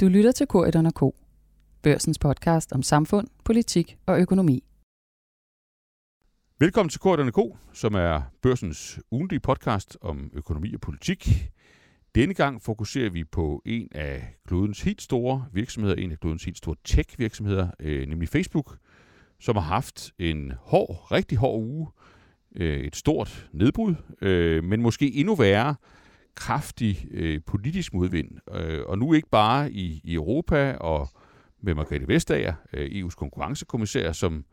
Du lytter til K. K. Børsens podcast om samfund, politik og økonomi. Velkommen til K. som er børsens ugentlige podcast om økonomi og politik. Denne gang fokuserer vi på en af klodens helt store virksomheder, en af klodens helt store tech-virksomheder, øh, nemlig Facebook, som har haft en hård, rigtig hård uge, øh, et stort nedbrud, øh, men måske endnu værre, kraftig øh, politisk modvind. Øh, og nu ikke bare i, i Europa og med Margrethe Vestager, øh, EU's konkurrencekommissær, som,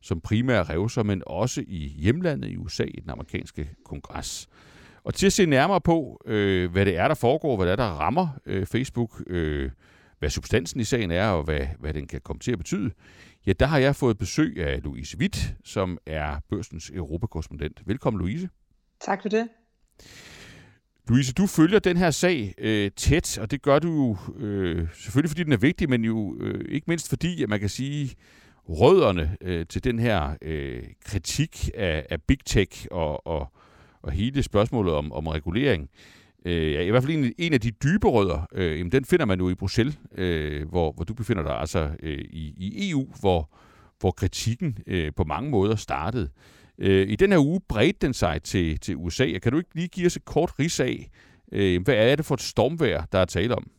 som primære revser, men også i hjemlandet i USA, i den amerikanske kongres. Og til at se nærmere på, øh, hvad det er, der foregår, hvad det er, der rammer øh, Facebook, øh, hvad substansen i sagen er, og hvad, hvad den kan komme til at betyde, ja, der har jeg fået besøg af Louise Witt, som er børsens europakorrespondent. Velkommen, Louise. Tak for det. Louise, du følger den her sag øh, tæt, og det gør du jo øh, selvfølgelig, fordi den er vigtig, men jo øh, ikke mindst fordi, at man kan sige, rødderne øh, til den her øh, kritik af, af big tech og, og, og hele spørgsmålet om, om regulering, øh, ja, i hvert fald en, en af de dybe rødder, øh, jamen, den finder man jo i Bruxelles, øh, hvor, hvor du befinder dig, altså øh, i, i EU, hvor, hvor kritikken øh, på mange måder startede. Øh, Øh, I den her uge bredte den sig til, til USA. Kan du ikke lige give os et kort ris af, øh, hvad er det for et stormvejr, der er tale om?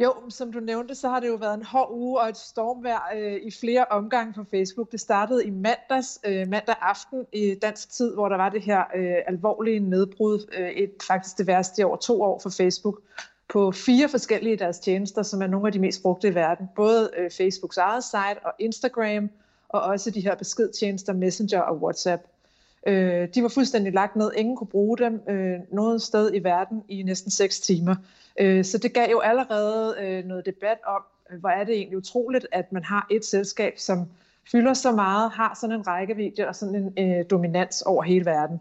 Jo, som du nævnte, så har det jo været en hård uge og et stormvejr øh, i flere omgange på Facebook. Det startede i mandags, øh, mandag aften i dansk tid, hvor der var det her øh, alvorlige nedbrud, øh, et, faktisk det værste i over to år for Facebook, på fire forskellige deres tjenester, som er nogle af de mest brugte i verden. Både øh, Facebooks eget site og Instagram, og også de her beskedtjenester Messenger og WhatsApp. Øh, de var fuldstændig lagt ned. Ingen kunne bruge dem øh, noget sted i verden i næsten 6 timer. Øh, så det gav jo allerede øh, noget debat om, øh, hvor er det egentlig utroligt, at man har et selskab, som fylder så meget, har sådan en rækkevidde og sådan en øh, dominans over hele verden.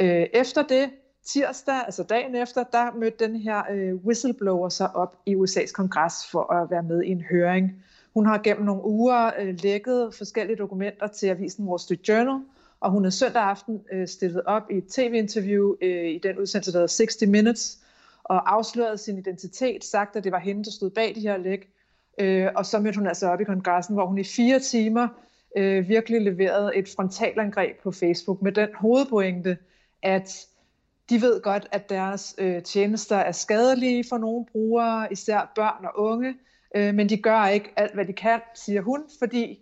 Øh, efter det, tirsdag, altså dagen efter, der mødte den her øh, whistleblower sig op i USA's kongres for at være med i en høring. Hun har gennem nogle uger øh, lækket forskellige dokumenter til avisen Wall Street Journal, og hun er søndag aften øh, stillet op i et tv-interview øh, i den udsendelse, der hedder 60 Minutes, og afsløret sin identitet, sagt, at det var hende, der stod bag de her læk. Øh, og så mødte hun altså op i kongressen, hvor hun i fire timer øh, virkelig leverede et frontalangreb på Facebook med den hovedpointe, at de ved godt, at deres øh, tjenester er skadelige for nogle brugere, især børn og unge, øh, men de gør ikke alt, hvad de kan, siger hun, fordi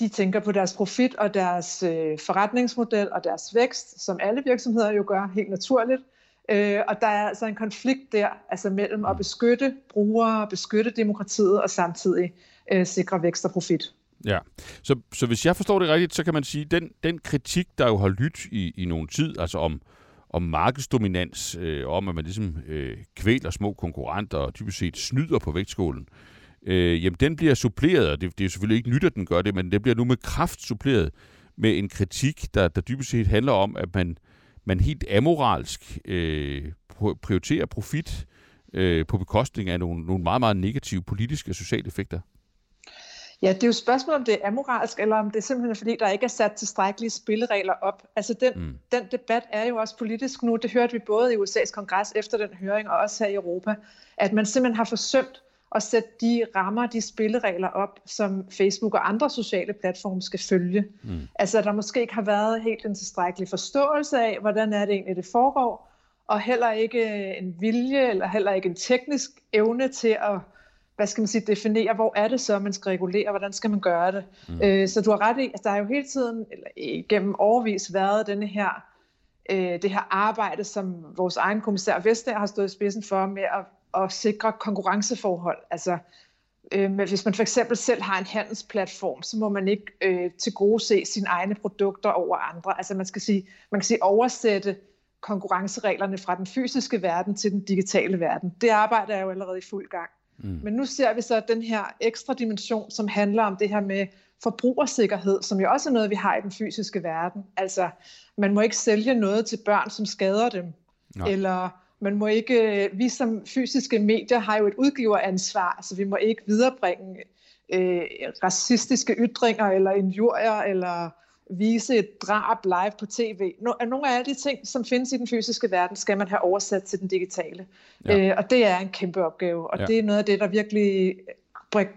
de tænker på deres profit og deres øh, forretningsmodel og deres vækst, som alle virksomheder jo gør helt naturligt. Øh, og der er altså en konflikt der, altså mellem at beskytte brugere, beskytte demokratiet og samtidig øh, sikre vækst og profit. Ja, så, så hvis jeg forstår det rigtigt, så kan man sige, den, den kritik, der jo har lyttet i, i nogen tid, altså om, om markedsdominans, øh, om at man ligesom øh, kvæler små konkurrenter og typisk set snyder på vægtskålen, øh, jamen den bliver suppleret, og det, det er selvfølgelig ikke nyt, at den gør det, men det bliver nu med kraft suppleret med en kritik, der, der dybest set handler om, at man, man helt amoralsk øh, prioriterer profit øh, på bekostning af nogle, nogle meget, meget negative politiske og sociale effekter. Ja, det er jo spørgsmål, om det er amoralsk, eller om det er simpelthen fordi, der ikke er sat tilstrækkelige spilleregler op. Altså den, mm. den debat er jo også politisk nu. Det hørte vi både i USA's kongres efter den høring, og også her i Europa, at man simpelthen har forsømt at sætte de rammer, de spilleregler op, som Facebook og andre sociale platforme skal følge. Mm. Altså, der måske ikke har været helt en tilstrækkelig forståelse af, hvordan er det egentlig, det foregår, og heller ikke en vilje, eller heller ikke en teknisk evne til at hvad skal man sige, definere, hvor er det så, man skal regulere, hvordan skal man gøre det. Mm. Øh, så du har ret i, at altså, der har jo hele tiden, eller gennem overvis været denne her, øh, det her arbejde, som vores egen kommissær Vestager har stået i spidsen for, med at at sikre konkurrenceforhold. Altså, øh, hvis man for eksempel selv har en handelsplatform, så må man ikke øh, til gode se sine egne produkter over andre. Altså man skal sige, man kan sige oversætte konkurrencereglerne fra den fysiske verden til den digitale verden. Det arbejde er jo allerede i fuld gang. Mm. Men nu ser vi så den her ekstra dimension, som handler om det her med forbrugersikkerhed, som jo også er noget, vi har i den fysiske verden. Altså, man må ikke sælge noget til børn, som skader dem. Nej. Eller man må ikke, vi som fysiske medier har jo et udgiveransvar, så vi må ikke viderebringe øh, racistiske ytringer eller injurier eller vise et drab live på tv. Nogle af alle de ting, som findes i den fysiske verden, skal man have oversat til den digitale. Ja. Øh, og det er en kæmpe opgave, og ja. det er noget af det, der virkelig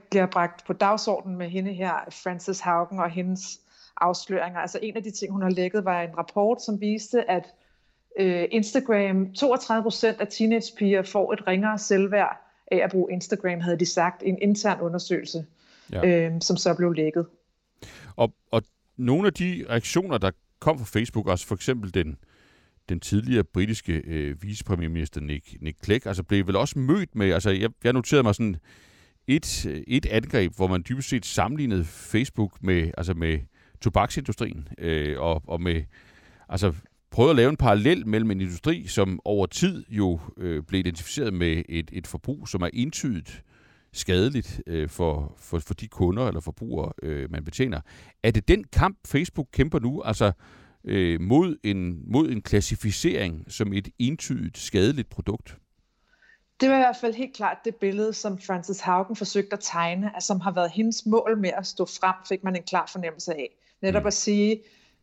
bliver bragt på dagsordenen med hende her, Frances Haugen og hendes afsløringer. Altså en af de ting, hun har lækket, var en rapport, som viste, at øh, Instagram, 32 procent af teenagepiger får et ringere selvværd af at bruge Instagram, havde de sagt i en intern undersøgelse, ja. øh, som så blev lækket. Og, og nogle af de reaktioner, der kom fra Facebook, altså for eksempel den, den tidligere britiske øh, vicepremierminister Nick, Nick Clegg, altså blev vel også mødt med, altså jeg, jeg noterede mig sådan et, øh, et angreb, hvor man dybest set sammenlignede Facebook med, altså med tobaksindustrien, øh, og, og med, altså prøvede at lave en parallel mellem en industri, som over tid jo øh, blev identificeret med et, et forbrug, som er entydigt skadeligt øh, for, for, for de kunder eller forbrugere, øh, man betjener. Er det den kamp, Facebook kæmper nu, altså øh, mod, en, mod en klassificering som et entydigt skadeligt produkt? Det var i hvert fald helt klart det billede, som Frances Haugen forsøgte at tegne, altså, som har været hendes mål med at stå frem, fik man en klar fornemmelse af. Netop mm. at sige,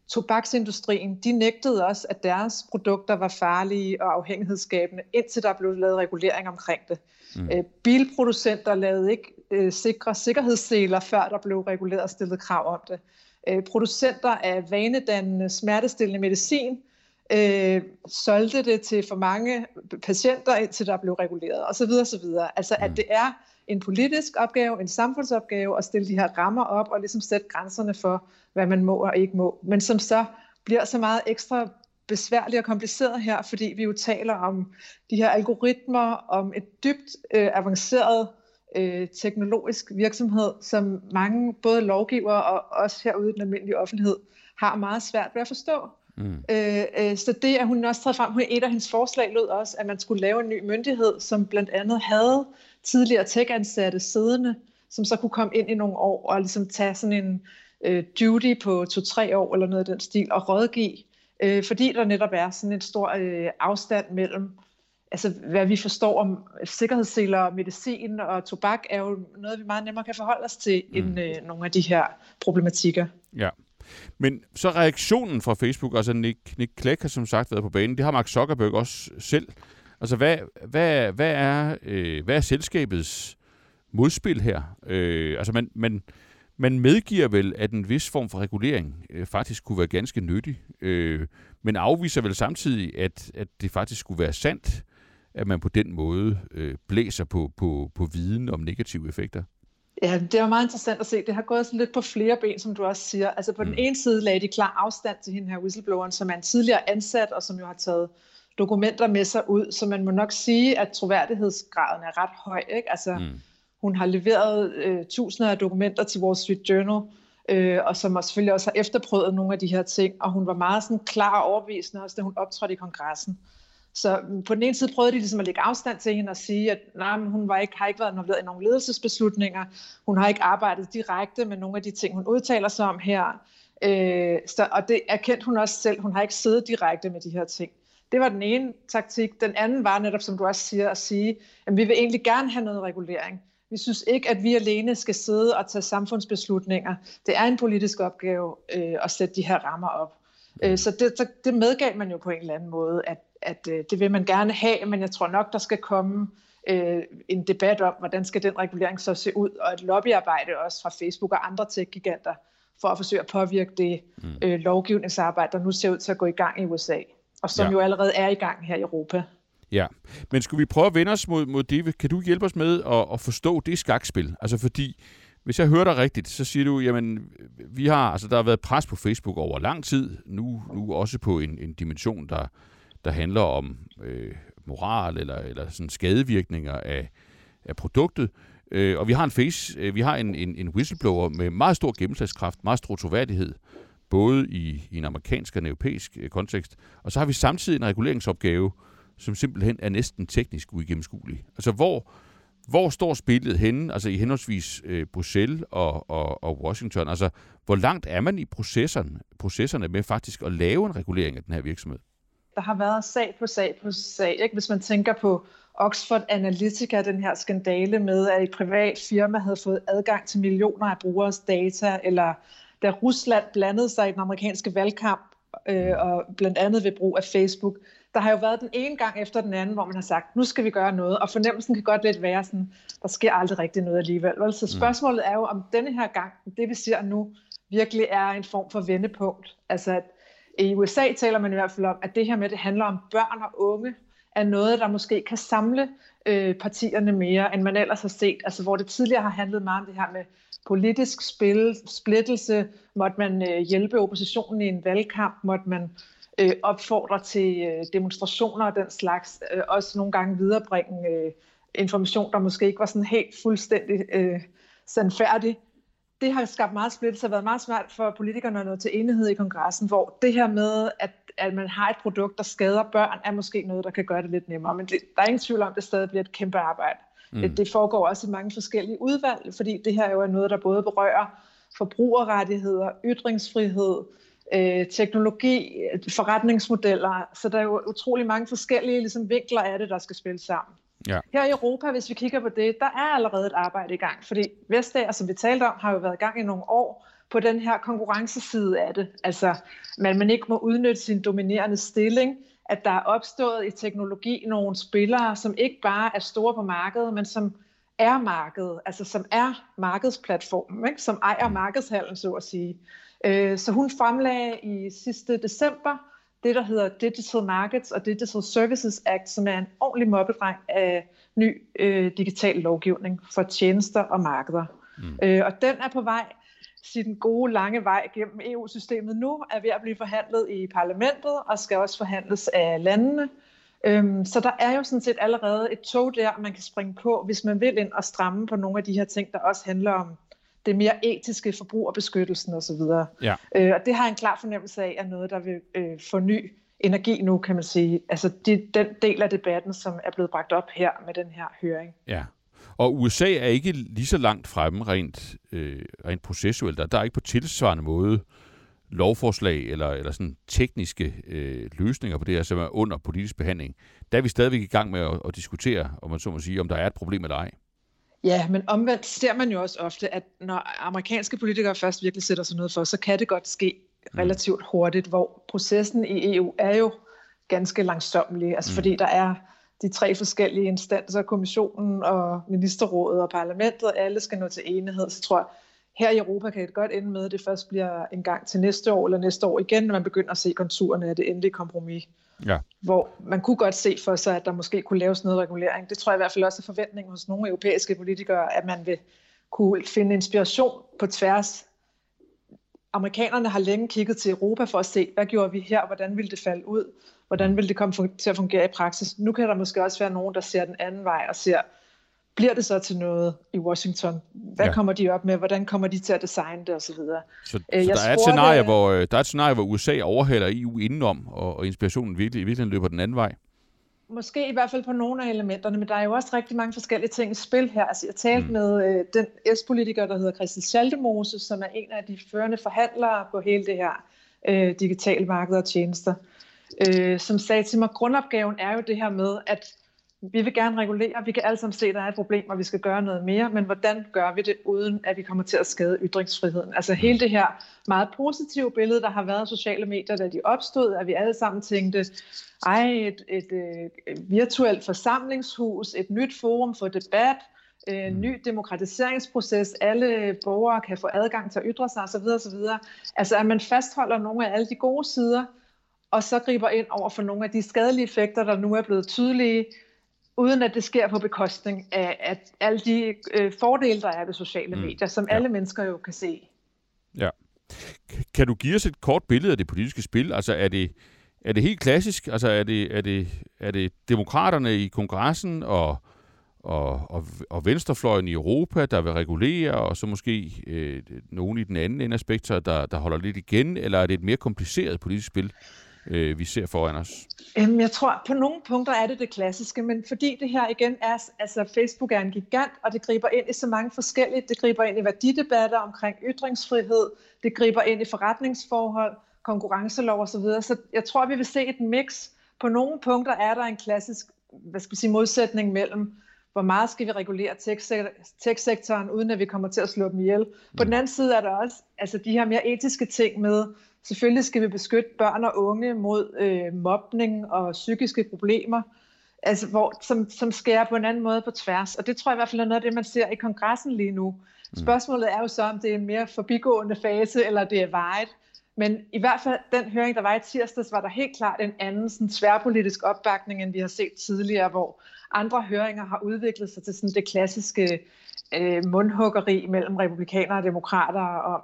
tobaksindustrien, de nægtede også, at deres produkter var farlige og afhængighedsskabende, indtil der blev lavet regulering omkring det. Mm. Øh, bilproducenter lavede ikke øh, sikre sikkerhedsseler, før der blev reguleret og stillet krav om det. Øh, producenter af vanedannende, smertestillende medicin øh, solgte det til for mange patienter, indtil der blev reguleret, osv. osv. Altså, mm. at det er en politisk opgave, en samfundsopgave at stille de her rammer op og ligesom sætte grænserne for, hvad man må og ikke må. Men som så bliver så meget ekstra besværligt og kompliceret her, fordi vi jo taler om de her algoritmer, om et dybt øh, avanceret øh, teknologisk virksomhed, som mange både lovgivere og os herude den almindelige offentlighed har meget svært ved at forstå. Mm. Øh, øh, så det er hun også taget frem. Et af hendes forslag lød også, at man skulle lave en ny myndighed, som blandt andet havde tidligere tech-ansatte siddende, som så kunne komme ind i nogle år og ligesom tage sådan en øh, duty på to-tre år eller noget af den stil og rådgive, øh, fordi der netop er sådan en stor øh, afstand mellem altså hvad vi forstår om sikkerhedsseler, medicin og tobak, er jo noget, vi meget nemmere kan forholde os til, mm. end øh, nogle af de her problematikker. Ja. Men så reaktionen fra Facebook, altså Nick, Nick Clegg har som sagt været på banen, det har Mark Zuckerberg også selv. Altså hvad, hvad, hvad, er, øh, hvad er selskabets modspil her? Øh, altså man, man, man medgiver vel, at en vis form for regulering øh, faktisk kunne være ganske nyttig, øh, men afviser vel samtidig, at, at det faktisk skulle være sandt, at man på den måde øh, blæser på, på, på viden om negative effekter. Ja, det er meget interessant at se. Det har gået sådan lidt på flere ben, som du også siger. Altså på mm. den ene side lagde de klar afstand til hende her whistlebloweren, som er en tidligere ansat, og som jo har taget dokumenter med sig ud, så man må nok sige, at troværdighedsgraden er ret høj. Ikke? Altså, mm. Hun har leveret øh, tusinder af dokumenter til Wall Street Journal, øh, og som også, selvfølgelig også har efterprøvet nogle af de her ting, og hun var meget sådan klar og overbevisende, også da hun optrådte i kongressen. Så mm, på den ene side prøvede de ligesom at lægge afstand til hende og sige, at nej, men hun var ikke, har ikke været involveret i nogle ledelsesbeslutninger. Hun har ikke arbejdet direkte med nogle af de ting, hun udtaler sig om her. Øh, så, og det erkendte hun også selv. Hun har ikke siddet direkte med de her ting. Det var den ene taktik. Den anden var netop, som du også siger, at sige, at vi vil egentlig gerne have noget regulering. Vi synes ikke, at vi alene skal sidde og tage samfundsbeslutninger. Det er en politisk opgave øh, at sætte de her rammer op. Øh, så det, så det medgav man jo på en eller anden måde, at, at øh, det vil man gerne have, men jeg tror nok, der skal komme øh, en debat om, hvordan skal den regulering så se ud, og et lobbyarbejde også fra Facebook og andre tech-giganter, for at forsøge at påvirke det mm. øh, lovgivningsarbejde, der nu ser ud til at gå i gang i USA, og som ja. jo allerede er i gang her i Europa. Ja, men skulle vi prøve at vende os mod, mod det? Kan du hjælpe os med at, at forstå det skakspil? Altså fordi, hvis jeg hører dig rigtigt, så siger du, jamen, vi har, altså der har været pres på Facebook over lang tid, nu, nu også på en, en dimension, der, der handler om øh, moral eller, eller sådan skadevirkninger af, af produktet. Øh, og vi har en face, øh, vi har en, en, en whistleblower med meget stor gennemslagskraft, meget stor troværdighed, både i, i en amerikansk og en europæisk øh, kontekst. Og så har vi samtidig en reguleringsopgave, som simpelthen er næsten teknisk uigennemskuelig. Altså hvor, hvor står spillet henne, altså i henholdsvis øh, Bruxelles og, og, og Washington? Altså hvor langt er man i processerne, processerne med faktisk at lave en regulering af den her virksomhed? Der har været sag på sag på sag. Ikke? Hvis man tænker på Oxford Analytica, den her skandale med, at et privat firma havde fået adgang til millioner af brugeres data, eller da Rusland blandede sig i den amerikanske valgkamp, øh, og blandt andet ved brug af Facebook, der har jo været den ene gang efter den anden, hvor man har sagt, nu skal vi gøre noget, og fornemmelsen kan godt lidt være sådan, der sker aldrig rigtig noget alligevel. Så mm. spørgsmålet er jo, om denne her gang, det vi ser nu, virkelig er en form for vendepunkt. Altså at i USA taler man i hvert fald om, at det her med, det handler om børn og unge, er noget, der måske kan samle øh, partierne mere, end man ellers har set. Altså hvor det tidligere har handlet meget om det her med politisk spil, splittelse, måtte man øh, hjælpe oppositionen i en valgkamp, måtte man øh, opfordre til øh, demonstrationer og den slags, øh, også nogle gange viderebringe øh, information, der måske ikke var sådan helt fuldstændig øh, sandfærdig. Det har skabt meget splittelse og været meget smart for politikerne at nå til enighed i kongressen, hvor det her med, at, at man har et produkt, der skader børn, er måske noget, der kan gøre det lidt nemmere. Men det, der er ingen tvivl om, at det stadig bliver et kæmpe arbejde. Mm. Det, det foregår også i mange forskellige udvalg, fordi det her jo er noget, der både berører forbrugerrettigheder, ytringsfrihed, øh, teknologi, forretningsmodeller. Så der er jo utrolig mange forskellige ligesom, vinkler af det, der skal spille sammen. Ja. Her i Europa, hvis vi kigger på det, der er allerede et arbejde i gang, fordi Vestager, som vi talte om, har jo været i gang i nogle år på den her konkurrenceside af det. Altså, man, man ikke må udnytte sin dominerende stilling, at der er opstået i teknologi nogle spillere, som ikke bare er store på markedet, men som er markedet, altså som er markedsplatformen, ikke? som ejer mm. markedshallen, så at sige. Øh, så hun fremlagde i sidste december det, der hedder Digital Markets og Digital Services Act, som er en ordentlig mobbedreng af ny øh, digital lovgivning for tjenester og markeder. Mm. Øh, og den er på vej sin gode lange vej gennem EU-systemet nu, er ved at blive forhandlet i parlamentet og skal også forhandles af landene. Øhm, så der er jo sådan set allerede et tog der, man kan springe på, hvis man vil ind og stramme på nogle af de her ting, der også handler om det mere etiske forbrugerbeskyttelsen osv. Ja. Øh, og det har en klar fornemmelse af, at noget, der vil øh, få ny energi nu, kan man sige. Altså de, den del af debatten, som er blevet bragt op her med den her høring. Ja. Og USA er ikke lige så langt fremme rent, øh, rent processuelt. Der, der er ikke på tilsvarende måde lovforslag eller, eller sådan tekniske øh, løsninger på det her, som er under politisk behandling. Der er vi stadigvæk i gang med at, at diskutere, om man så må sige, om der er et problem eller ej. Ja, men omvendt ser man jo også ofte, at når amerikanske politikere først virkelig sætter sig noget for, så kan det godt ske mm. relativt hurtigt, hvor processen i EU er jo ganske langsommelig, altså mm. fordi der er de tre forskellige instanser, kommissionen og ministerrådet og parlamentet, alle skal nå til enighed, så tror jeg, her i Europa kan det godt ende med, at det først bliver en gang til næste år eller næste år igen, når man begynder at se konturerne af det endelige kompromis. Ja. Hvor man kunne godt se for sig, at der måske kunne laves noget regulering. Det tror jeg i hvert fald også er forventningen hos nogle europæiske politikere, at man vil kunne finde inspiration på tværs. Amerikanerne har længe kigget til Europa for at se, hvad gjorde vi her, hvordan ville det falde ud, hvordan ville det komme til at fungere i praksis. Nu kan der måske også være nogen, der ser den anden vej og ser, bliver det så til noget i Washington? Hvad ja. kommer de op med? Hvordan kommer de til at designe det osv.? Så, så, øh, så der, er et scenarie, hvor, øh, der er et scenarie, hvor USA overhælder EU indenom, og, og inspirationen virkelig, virkelig løber den anden vej? Måske i hvert fald på nogle af elementerne, men der er jo også rigtig mange forskellige ting i spil her. Altså, jeg talte mm. med øh, den S-politiker, der hedder Christel Schaldemose, som er en af de førende forhandlere på hele det her øh, digitale marked og tjenester, øh, som sagde til mig, at grundopgaven er jo det her med, at vi vil gerne regulere, vi kan alle sammen se, at der er et problem, og vi skal gøre noget mere, men hvordan gør vi det, uden at vi kommer til at skade ytringsfriheden? Altså hele det her meget positive billede, der har været af sociale medier, da de opstod, at vi alle sammen tænkte, ej, et, et, et, et virtuelt forsamlingshus, et nyt forum for debat, en ny demokratiseringsproces, alle borgere kan få adgang til at ytre sig osv. osv. Altså at man fastholder nogle af alle de gode sider, og så griber ind over for nogle af de skadelige effekter, der nu er blevet tydelige, uden at det sker på bekostning af at alle de øh, fordele, der er ved sociale mm. medier, som ja. alle mennesker jo kan se. Ja. Kan du give os et kort billede af det politiske spil? Altså er det, er det helt klassisk? Altså er det, er det, er det demokraterne i kongressen og, og, og, og venstrefløjen i Europa, der vil regulere, og så måske øh, nogen i den anden ende af spektret, der, der holder lidt igen, eller er det et mere kompliceret politisk spil? Øh, vi ser foran os? Øhm, jeg tror, på nogle punkter er det det klassiske, men fordi det her igen er, altså Facebook er en gigant, og det griber ind i så mange forskellige, det griber ind i værdidebatter omkring ytringsfrihed, det griber ind i forretningsforhold, konkurrencelov osv., så, så jeg tror, vi vil se et mix. På nogle punkter er der en klassisk hvad skal vi sige, modsætning mellem hvor meget skal vi regulere tech-sektoren, uden at vi kommer til at slå dem ihjel. På den anden side er der også altså de her mere etiske ting med, selvfølgelig skal vi beskytte børn og unge mod øh, mobning og psykiske problemer, altså hvor, som, som skærer på en anden måde på tværs. Og det tror jeg i hvert fald er noget af det, man ser i kongressen lige nu. Mm. Spørgsmålet er jo så, om det er en mere forbigående fase, eller det er vejet. Men i hvert fald den høring, der var i tirsdags, var der helt klart en anden sådan, tværpolitisk opbakning, end vi har set tidligere, hvor andre høringer har udviklet sig til sådan det klassiske øh, mundhuggeri mellem republikanere og demokrater om,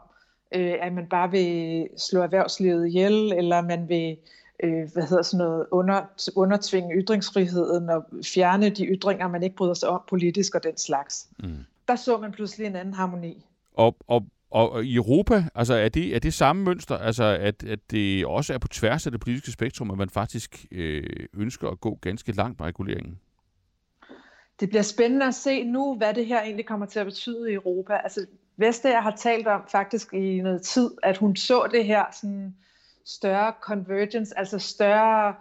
øh, at man bare vil slå erhvervslivet ihjel, eller man vil øh, hvad hedder sådan noget, under, undertvinge ytringsfriheden og fjerne de ytringer, man ikke bryder sig om politisk og den slags. Mm. Der så man pludselig en anden harmoni. Og, og, og i Europa, altså er det, er det samme mønster, altså at, at det også er på tværs af det politiske spektrum, at man faktisk øh, ønsker at gå ganske langt med reguleringen? Det bliver spændende at se nu, hvad det her egentlig kommer til at betyde i Europa. Altså Vestager har talt om faktisk i noget tid, at hun så det her sådan større convergence, altså større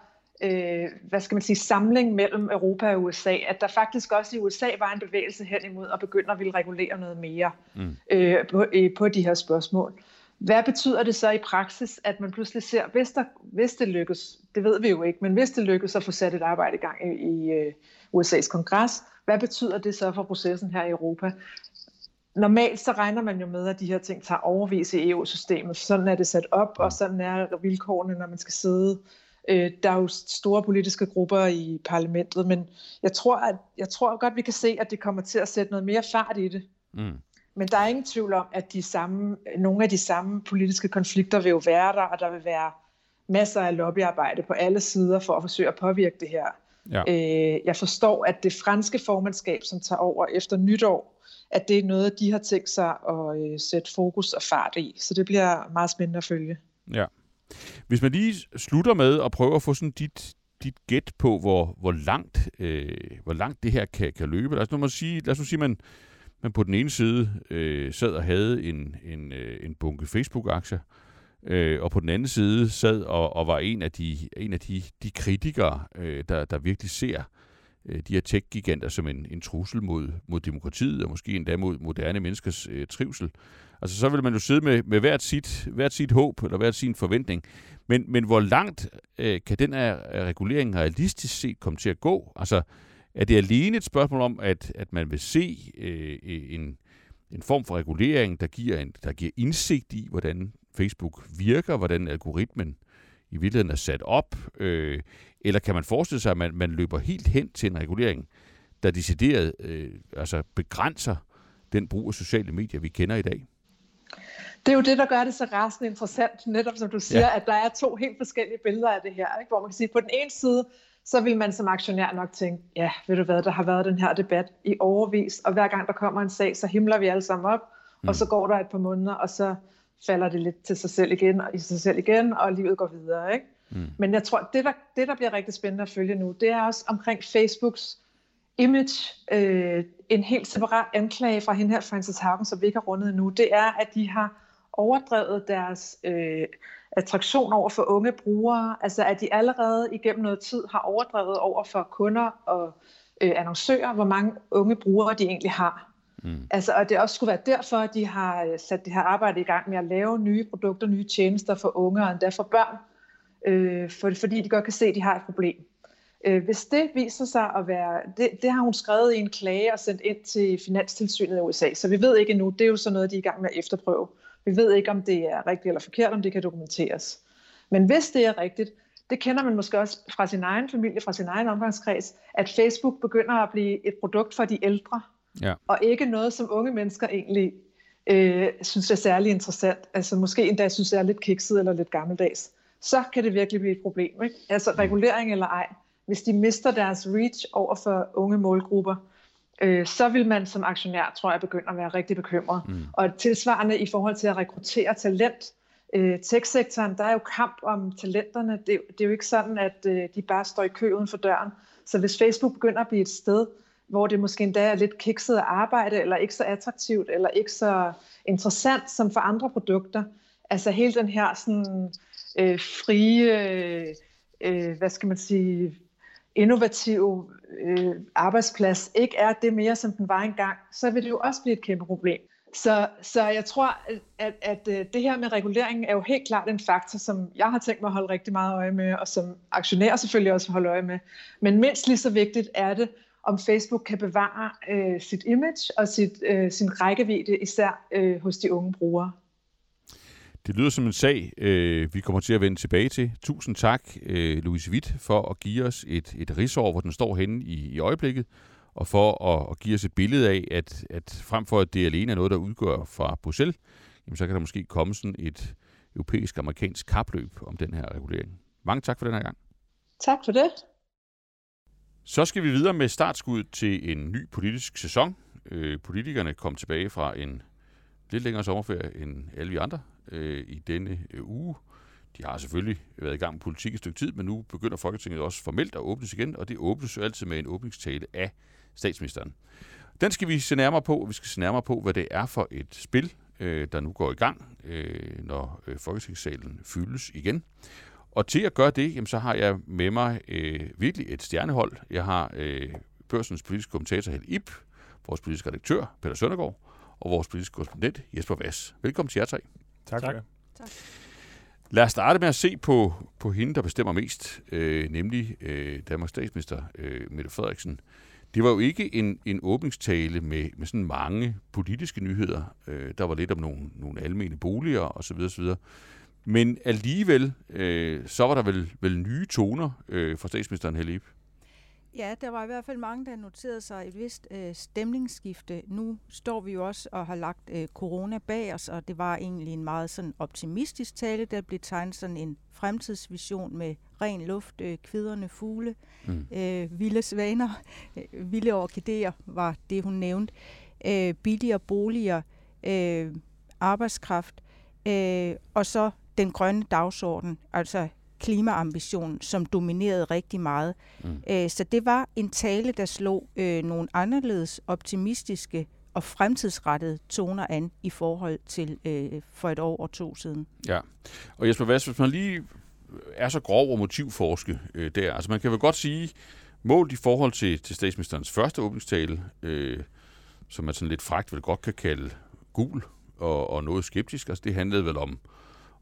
øh, hvad skal man sige, samling mellem Europa og USA, at der faktisk også i USA var en bevægelse hen imod at begynde at ville regulere noget mere mm. øh, på, øh, på de her spørgsmål. Hvad betyder det så i praksis, at man pludselig ser, hvis, der, hvis det lykkes, det ved vi jo ikke, men hvis det lykkes at få sat et arbejde i gang i, i øh, USA's kongres, hvad betyder det så for processen her i Europa? Normalt så regner man jo med, at de her ting tager overvis i EU-systemet. Sådan er det sat op, og sådan er vilkårene, når man skal sidde. Øh, der er jo store politiske grupper i parlamentet, men jeg tror, at, jeg tror godt, vi kan se, at det kommer til at sætte noget mere fart i det. Mm. Men der er ingen tvivl om, at de samme, nogle af de samme politiske konflikter vil jo være der, og der vil være masser af lobbyarbejde på alle sider for at forsøge at påvirke det her. Ja. Øh, jeg forstår, at det franske formandskab, som tager over efter nytår, at det er noget, de har tænkt sig at øh, sætte fokus og fart i. Så det bliver meget spændende at følge. Ja. Hvis man lige slutter med at prøve at få sådan dit, dit gæt på, hvor, hvor, langt, øh, hvor langt det her kan, kan løbe. Lad os nu sige, lad os nu sige man, man på den ene side øh, sad og havde en, en, øh, en bunke Facebook-aktier, øh, og på den anden side sad og, og var en af de, en af de, de kritikere, øh, der, der virkelig ser øh, Øh, de her tech-giganter som en, en trussel mod, mod demokratiet, og måske endda mod moderne menneskers øh, trivsel. Altså så vil man jo sidde med, med hvert, sit, hvert sit håb, eller hvert sin forventning. Men, men hvor langt øh, kan den her øh, regulering realistisk set komme til at gå? Altså er det alene et spørgsmål om, at, at man vil se øh, øh, en, en form for regulering, der giver, en, der giver indsigt i, hvordan Facebook virker, hvordan algoritmen i virkeligheden er sat op? Øh, eller kan man forestille sig, at man, man løber helt hen til en regulering, der decideret øh, altså begrænser den brug af sociale medier, vi kender i dag? Det er jo det, der gør det så rasende interessant, netop som du siger, ja. at der er to helt forskellige billeder af det her. Ikke? Hvor man kan sige, på den ene side, så vil man som aktionær nok tænke, ja, ved du hvad, der har været den her debat i overvis, og hver gang der kommer en sag, så himler vi alle sammen op, mm. og så går der et par måneder, og så falder det lidt til sig selv igen, og i sig selv igen, og livet går videre. Ikke? Mm. Men jeg tror, det der, det der bliver rigtig spændende at følge nu, det er også omkring Facebooks image. Øh, en helt separat anklage fra hende her, Francis Haugen, som vi ikke har rundet nu, det er, at de har overdrevet deres øh, attraktion over for unge brugere. Altså at de allerede igennem noget tid har overdrevet over for kunder og øh, annoncører, hvor mange unge brugere de egentlig har. Mm. Altså, og det også skulle være derfor, at de har øh, sat det her arbejde i gang med at lave nye produkter, nye tjenester for unge og endda for børn, øh, for, fordi de godt kan se, at de har et problem. Øh, hvis det viser sig at være, det, det har hun skrevet i en klage og sendt ind til Finanstilsynet i USA, så vi ved ikke endnu, det er jo sådan noget, de er i gang med at efterprøve. Vi ved ikke, om det er rigtigt eller forkert, om det kan dokumenteres. Men hvis det er rigtigt, det kender man måske også fra sin egen familie, fra sin egen omgangskreds, at Facebook begynder at blive et produkt for de ældre, ja. og ikke noget, som unge mennesker egentlig øh, synes er særlig interessant. Altså måske endda synes er lidt kikset eller lidt gammeldags. Så kan det virkelig blive et problem. Ikke? Altså mm. regulering eller ej. Hvis de mister deres reach over for unge målgrupper, øh, så vil man som aktionær, tror jeg, begynde at være rigtig bekymret. Mm. Og tilsvarende i forhold til at rekruttere talent, øh, tech-sektoren, der er jo kamp om talenterne. Det, det er jo ikke sådan, at øh, de bare står i kø uden for døren. Så hvis Facebook begynder at blive et sted, hvor det måske endda er lidt kikset at arbejde, eller ikke så attraktivt, eller ikke så interessant som for andre produkter, altså hele den her sådan, øh, frie, øh, øh, hvad skal man sige, innovative øh, arbejdsplads ikke er det mere, som den var engang, så vil det jo også blive et kæmpe problem. Så, så jeg tror, at, at, at det her med reguleringen er jo helt klart en faktor, som jeg har tænkt mig at holde rigtig meget øje med, og som aktionærer selvfølgelig også holder øje med. Men mindst lige så vigtigt er det, om Facebook kan bevare øh, sit image og sit, øh, sin rækkevidde, især øh, hos de unge brugere. Det lyder som en sag, øh, vi kommer til at vende tilbage til. Tusind tak, øh, Louise Witt, for at give os et, et rigsår, hvor den står henne i, i øjeblikket, og for at, at give os et billede af, at, at frem for at det alene er noget, der udgør fra Bruxelles, jamen, så kan der måske komme sådan et europæisk-amerikansk kapløb om den her regulering. Mange tak for den her gang. Tak for det. Så skal vi videre med startskuddet til en ny politisk sæson. Øh, politikerne kom tilbage fra en lidt længere sommerferie end alle vi andre øh, i denne øh, uge. De har selvfølgelig været i gang med politik et stykke tid, men nu begynder Folketinget også formelt at åbnes igen, og det åbnes jo altid med en åbningstale af statsministeren. Den skal vi se nærmere på. Vi skal se nærmere på, hvad det er for et spil, øh, der nu går i gang, øh, når øh, Folketingssalen fyldes igen. Og til at gøre det, jamen, så har jeg med mig øh, virkelig et stjernehold. Jeg har øh, børsens politiske kommentator Hel Ip, vores politiske redaktør Peter Søndergaard, og vores politiske korrespondent Jesper Vass. Velkommen til jer tre. Tak. tak. tak. Lad os starte med at se på, på hende, der bestemmer mest, øh, nemlig øh, Danmarks statsminister øh, Mette Frederiksen. Det var jo ikke en, en åbningstale med, med sådan mange politiske nyheder. Øh, der var lidt om nogle, nogle almene boliger osv. osv. Men alligevel, øh, så var der vel, vel nye toner øh, fra statsministeren Helib. Ja, der var i hvert fald mange, der noterede sig et vist øh, stemningsskifte. Nu står vi jo også og har lagt øh, corona bag os, og det var egentlig en meget sådan optimistisk tale, der blev tegnet sådan en fremtidsvision med ren luft, øh, kviderne fugle, mm. øh, vilde svaner, øh, vilde orkideer var det, hun nævnte, øh, billigere boliger, øh, arbejdskraft, øh, og så den grønne dagsorden, altså klimaambition, som dominerede rigtig meget. Mm. Øh, så det var en tale, der slog øh, nogle anderledes optimistiske og fremtidsrettede toner an i forhold til øh, for et år og to siden. Ja, og Jesper Vass, hvis man lige er så grov og motivforske øh, der, altså man kan vel godt sige, målt i forhold til, til statsministerens første åbningstale, øh, som man sådan lidt fragt vel godt kan kalde gul og, og noget skeptisk, altså det handlede vel om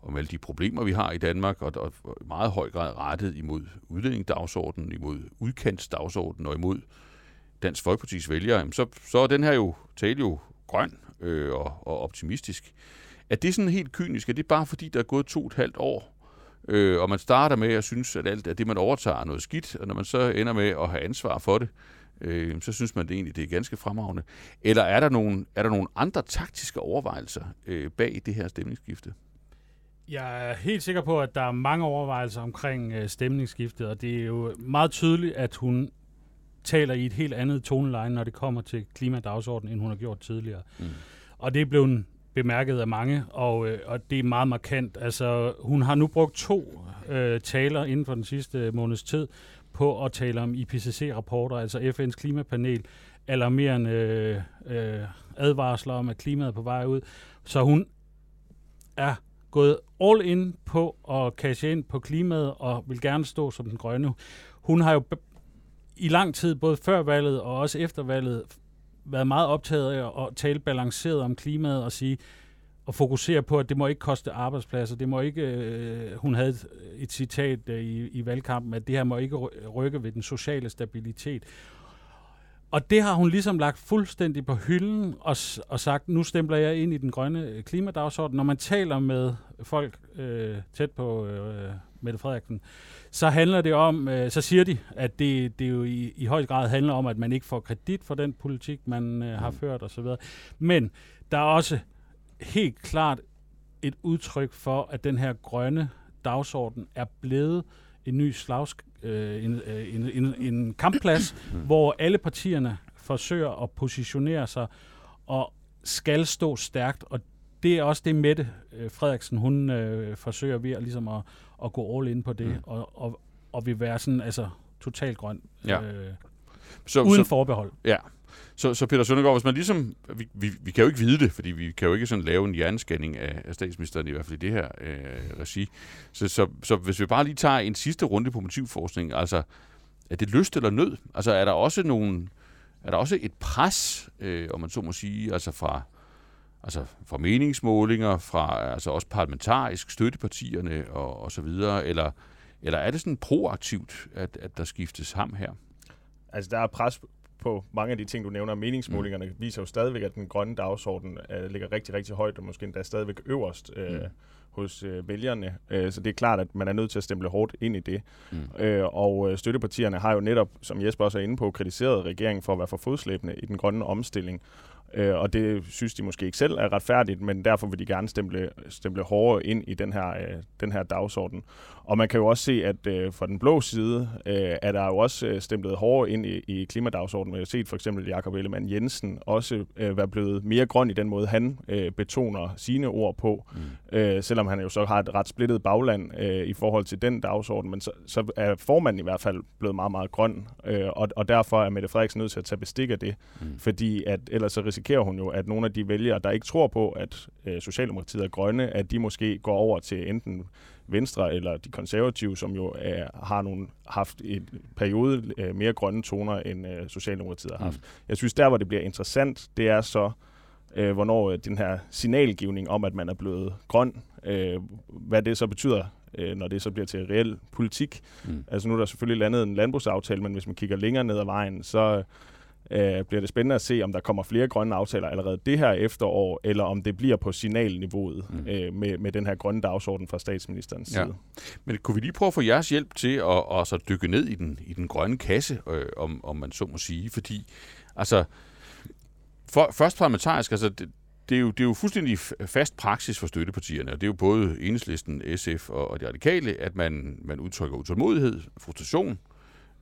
om alle de problemer, vi har i Danmark, og, og i meget høj grad rettet imod udlændingdagsordenen, imod udkantsdagsordenen og imod Dansk Folkeparti's vælgere, så, så er den her jo tale jo grøn øh, og, og optimistisk. Er det sådan helt kynisk? Er det bare fordi, der er gået to og et halvt år, øh, og man starter med at synes, at alt at det, man overtager, er noget skidt, og når man så ender med at have ansvar for det, øh, så synes man det egentlig, det er ganske fremragende. Eller er der nogle, er der nogle andre taktiske overvejelser øh, bag det her stemningsskifte? Jeg er helt sikker på, at der er mange overvejelser omkring øh, stemningsskiftet, og det er jo meget tydeligt, at hun taler i et helt andet toneleje, når det kommer til klimadagsordenen, end hun har gjort tidligere. Mm. Og det er blevet bemærket af mange, og, øh, og det er meget markant. Altså, hun har nu brugt to øh, taler inden for den sidste måneds tid på at tale om IPCC-rapporter, altså FN's klimapanel, alarmerende øh, øh, advarsler om, at klimaet er på vej ud. Så hun er gået all in på at cashe ind på klimaet og vil gerne stå som den grønne. Hun har jo i lang tid, både før valget og også efter valget, været meget optaget af at tale balanceret om klimaet og sige, og fokusere på, at det må ikke koste arbejdspladser. Det må ikke, øh, hun havde et, citat øh, i, i valgkampen, at det her må ikke rykke ved den sociale stabilitet. Og det har hun ligesom lagt fuldstændig på hylden og, og sagt, nu stempler jeg ind i den grønne øh, klimadagsorden. Når man taler med folk øh, tæt på øh, Mette Frederiksen, så handler det om, øh, så siger de, at det, det jo i, i høj grad handler om, at man ikke får kredit for den politik, man øh, har mm. ført osv. Men der er også helt klart et udtryk for, at den her grønne dagsorden er blevet en ny slags, øh, en, øh, en, en, en kampplads, mm. hvor alle partierne forsøger at positionere sig og skal stå stærkt, og det er også det, Mette øh, Frederiksen, hun øh, forsøger ved at, ligesom at, at gå all in på det, mm. og, og, og vil være sådan, altså, totalt grøn. Ja. Øh, så, uden så, forbehold. Ja, så, så Peter Søndergaard, hvis man ligesom, vi, vi, vi kan jo ikke vide det, fordi vi kan jo ikke sådan lave en hjernescanning af, af statsministeren, i hvert fald i det her øh, regi. Så, så, så hvis vi bare lige tager en sidste runde på motivforskning, altså er det lyst eller nød? Altså er der også nogle, er der også et pres, øh, om man så må sige, altså fra, altså fra meningsmålinger, fra altså også parlamentarisk støttepartierne og, og så videre, eller, eller er det sådan proaktivt, at, at der skiftes ham her? Altså, der er pres på mange af de ting, du nævner. Meningsmålingerne mm. viser jo stadigvæk, at den grønne dagsorden uh, ligger rigtig, rigtig højt, og måske endda stadigvæk øverst uh, mm. hos uh, vælgerne. Uh, så det er klart, at man er nødt til at stemple hårdt ind i det. Mm. Uh, og uh, støttepartierne har jo netop, som Jesper også er inde på, kritiseret regeringen for at være for fodslæbende i den grønne omstilling. Øh, og det synes de måske ikke selv er retfærdigt, men derfor vil de gerne stemple, stemple hårdere ind i den her, øh, den her dagsorden. Og man kan jo også se, at øh, fra den blå side øh, er der jo også øh, stemplet hårdere ind i, i klimadagsordenen. Vi har set for eksempel Jakob Ellemann Jensen også øh, være blevet mere grøn i den måde, han øh, betoner sine ord på. Mm. Øh, selvom han jo så har et ret splittet bagland øh, i forhold til den dagsorden, men så, så er formanden i hvert fald blevet meget, meget grøn. Øh, og, og derfor er Mette Frederiksen nødt til at tage bestik af det, mm. fordi at ellers så risikerer hun jo, at nogle af de vælgere, der ikke tror på, at øh, Socialdemokratiet er grønne, at de måske går over til enten Venstre eller de konservative, som jo er, har nogle, haft en periode øh, mere grønne toner, end øh, Socialdemokratiet har haft. Mm. Jeg synes, der hvor det bliver interessant, det er så, øh, hvornår øh, den her signalgivning om, at man er blevet grøn, øh, hvad det så betyder øh, når det så bliver til reel politik. Mm. Altså nu er der selvfølgelig landet en landbrugsaftale, men hvis man kigger længere ned ad vejen, så øh, bliver det spændende at se, om der kommer flere grønne aftaler allerede det her efterår, eller om det bliver på signalniveauet mm. øh, med, med den her grønne dagsorden fra statsministerens ja. side. Men kunne vi lige prøve at få jeres hjælp til at, at så dykke ned i den, i den grønne kasse, øh, om, om man så må sige? Fordi, altså, for, først parlamentarisk, altså, det, det er, jo, det er jo fuldstændig fast praksis for støttepartierne, og det er jo både Enhedslisten, SF og, og de radikale, at man, man udtrykker utålmodighed, frustration, øh,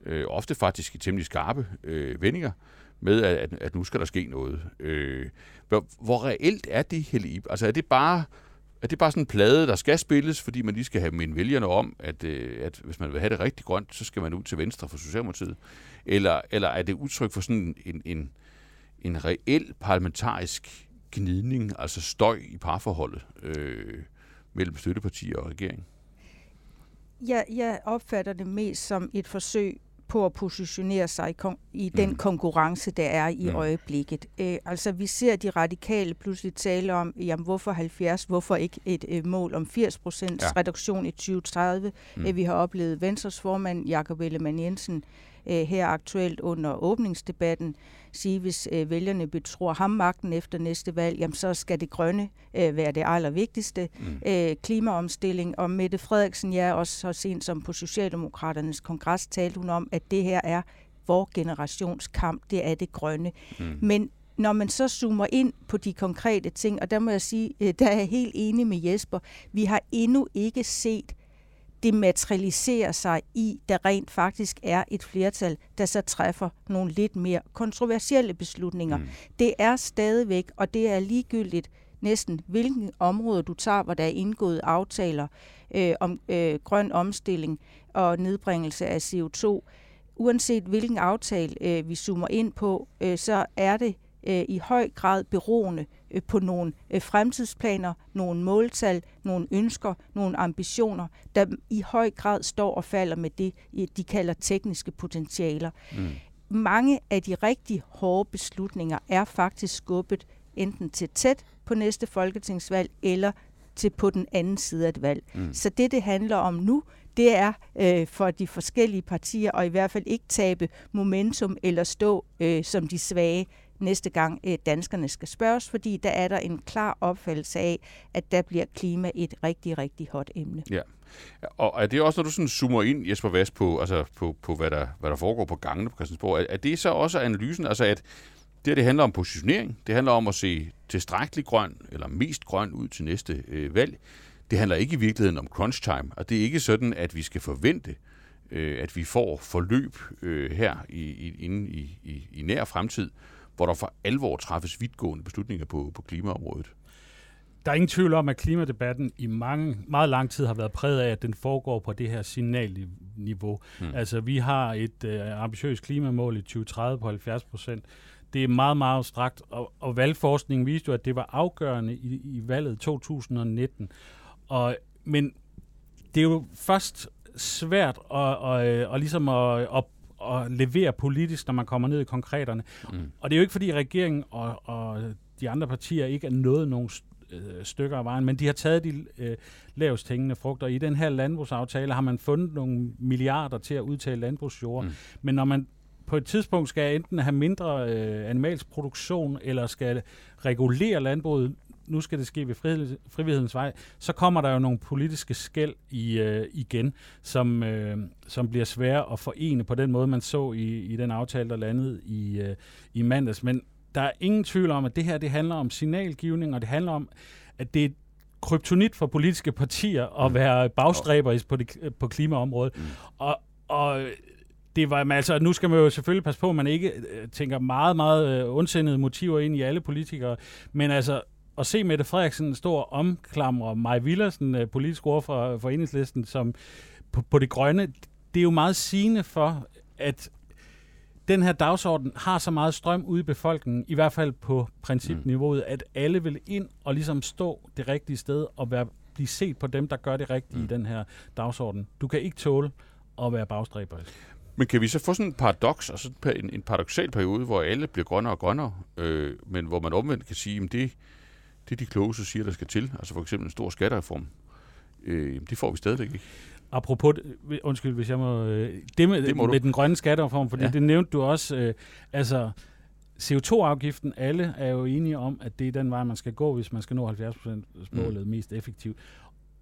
Øh, ofte faktisk i temmelig skarpe øh, vendinger, med at, at nu skal der ske noget. Øh, hvor, hvor reelt er det, Helib? Altså er det bare... Er det bare sådan en plade, der skal spilles, fordi man lige skal have mine vælgerne om, at, øh, at hvis man vil have det rigtig grønt, så skal man ud til venstre for Socialdemokratiet? Eller, eller er det udtryk for sådan en, en, en reel parlamentarisk gnidning, altså støj i parforholdet øh, mellem støttepartier og regering? Ja, jeg opfatter det mest som et forsøg på at positionere sig i, kon- i den mm. konkurrence, der er i mm. øjeblikket. Æ, altså, vi ser de radikale pludselig tale om, jamen, hvorfor 70, hvorfor ikke et et mål om 80 procents ja. reduktion i 2030. Mm. Æ, vi har oplevet Venstres formand, Jakob Ellemann Jensen, øh, her aktuelt under åbningsdebatten sige, hvis øh, vælgerne betror ham magten efter næste valg, jamen så skal det grønne øh, være det allervigtigste. Mm. Øh, klimaomstilling og Mette Frederiksen, ja, også så sent som på Socialdemokraternes kongres, talte hun om, at det her er vores generationskamp, det er det grønne. Mm. Men når man så zoomer ind på de konkrete ting, og der må jeg sige, øh, der er jeg helt enig med Jesper, vi har endnu ikke set det materialiserer sig i, der rent faktisk er et flertal, der så træffer nogle lidt mere kontroversielle beslutninger. Mm. Det er stadigvæk, og det er ligegyldigt næsten hvilken område du tager, hvor der er indgået aftaler øh, om øh, grøn omstilling og nedbringelse af CO2. Uanset hvilken aftale øh, vi zoomer ind på, øh, så er det øh, i høj grad beroende på nogle øh, fremtidsplaner, nogle måltal, nogle ønsker, nogle ambitioner, der i høj grad står og falder med det, de kalder tekniske potentialer. Mm. Mange af de rigtig hårde beslutninger er faktisk skubbet enten til tæt på næste folketingsvalg eller til på den anden side af et valg. Mm. Så det, det handler om nu, det er øh, for de forskellige partier og i hvert fald ikke tabe momentum eller stå øh, som de svage næste gang øh, danskerne skal spørges, fordi der er der en klar opfattelse af, at der bliver klima et rigtig, rigtig hot emne. Ja. Og er det også, når du sådan zoomer ind, Jesper Vass, på, altså på, på hvad, der, hvad der foregår på gangene på Christiansborg, er, er det så også analysen, altså at det her, det handler om positionering, det handler om at se tilstrækkeligt grøn, eller mest grøn ud til næste øh, valg. Det handler ikke i virkeligheden om crunch time, og det er ikke sådan, at vi skal forvente, øh, at vi får forløb øh, her i, i, inden i, i, i nær fremtid, hvor der for alvor træffes vidtgående beslutninger på, på klimaområdet. Der er ingen tvivl om, at klimadebatten i mange, meget lang tid har været præget af, at den foregår på det her signalniveau. Hmm. Altså, vi har et uh, ambitiøst klimamål i 2030 på 70 procent. Det er meget, meget strakt, og, og valgforskningen viste jo, at det var afgørende i, i valget 2019. Og, men det er jo først svært at, at, at, at, ligesom at, at at levere politisk, når man kommer ned i konkreterne. Mm. Og det er jo ikke, fordi regeringen og, og de andre partier ikke er nået nogen øh, stykker af vejen, men de har taget de øh, lavest hængende frugter. I den her landbrugsaftale har man fundet nogle milliarder til at udtale landbrugsjord, mm. men når man på et tidspunkt skal enten have mindre øh, animalsk produktion, eller skal regulere landbruget, nu skal det ske ved frivillighedens vej, så kommer der jo nogle politiske skæld i, øh, igen, som, øh, som bliver svære at forene på den måde, man så i, i den aftale, der landede i, øh, i mandags. Men der er ingen tvivl om, at det her det handler om signalgivning, og det handler om, at det er kryptonit for politiske partier at mm. være bagstræber på, det, på klimaområdet. Mm. Og, og det var, altså, nu skal man jo selvfølgelig passe på, at man ikke øh, tænker meget, meget øh, ondsindede motiver ind i alle politikere, men altså, at se Mette Frederiksen stå og omklamre Maj Villersen, øh, politisk ord for, enhedslisten, som på, på det grønne, det er jo meget sigende for, at den her dagsorden har så meget strøm ude i befolkningen, i hvert fald på principniveauet, at alle vil ind og ligesom stå det rigtige sted og være, blive set på dem, der gør det rigtige mm. i den her dagsorden. Du kan ikke tåle at være bagstræberisk. Men kan vi så få sådan en paradoks, altså en, en paradoxal periode, hvor alle bliver grønnere og grønnere, øh, men hvor man omvendt kan sige, at det, det de kloge så siger, der skal til, altså for eksempel en stor skattereform, øh, det får vi stadigvæk ikke. Apropos, undskyld hvis jeg må, øh, det med, det må med den grønne skattereform, fordi ja. det nævnte du også, øh, altså CO2-afgiften, alle er jo enige om, at det er den vej, man skal gå, hvis man skal nå 70%-målet mm. mest effektivt.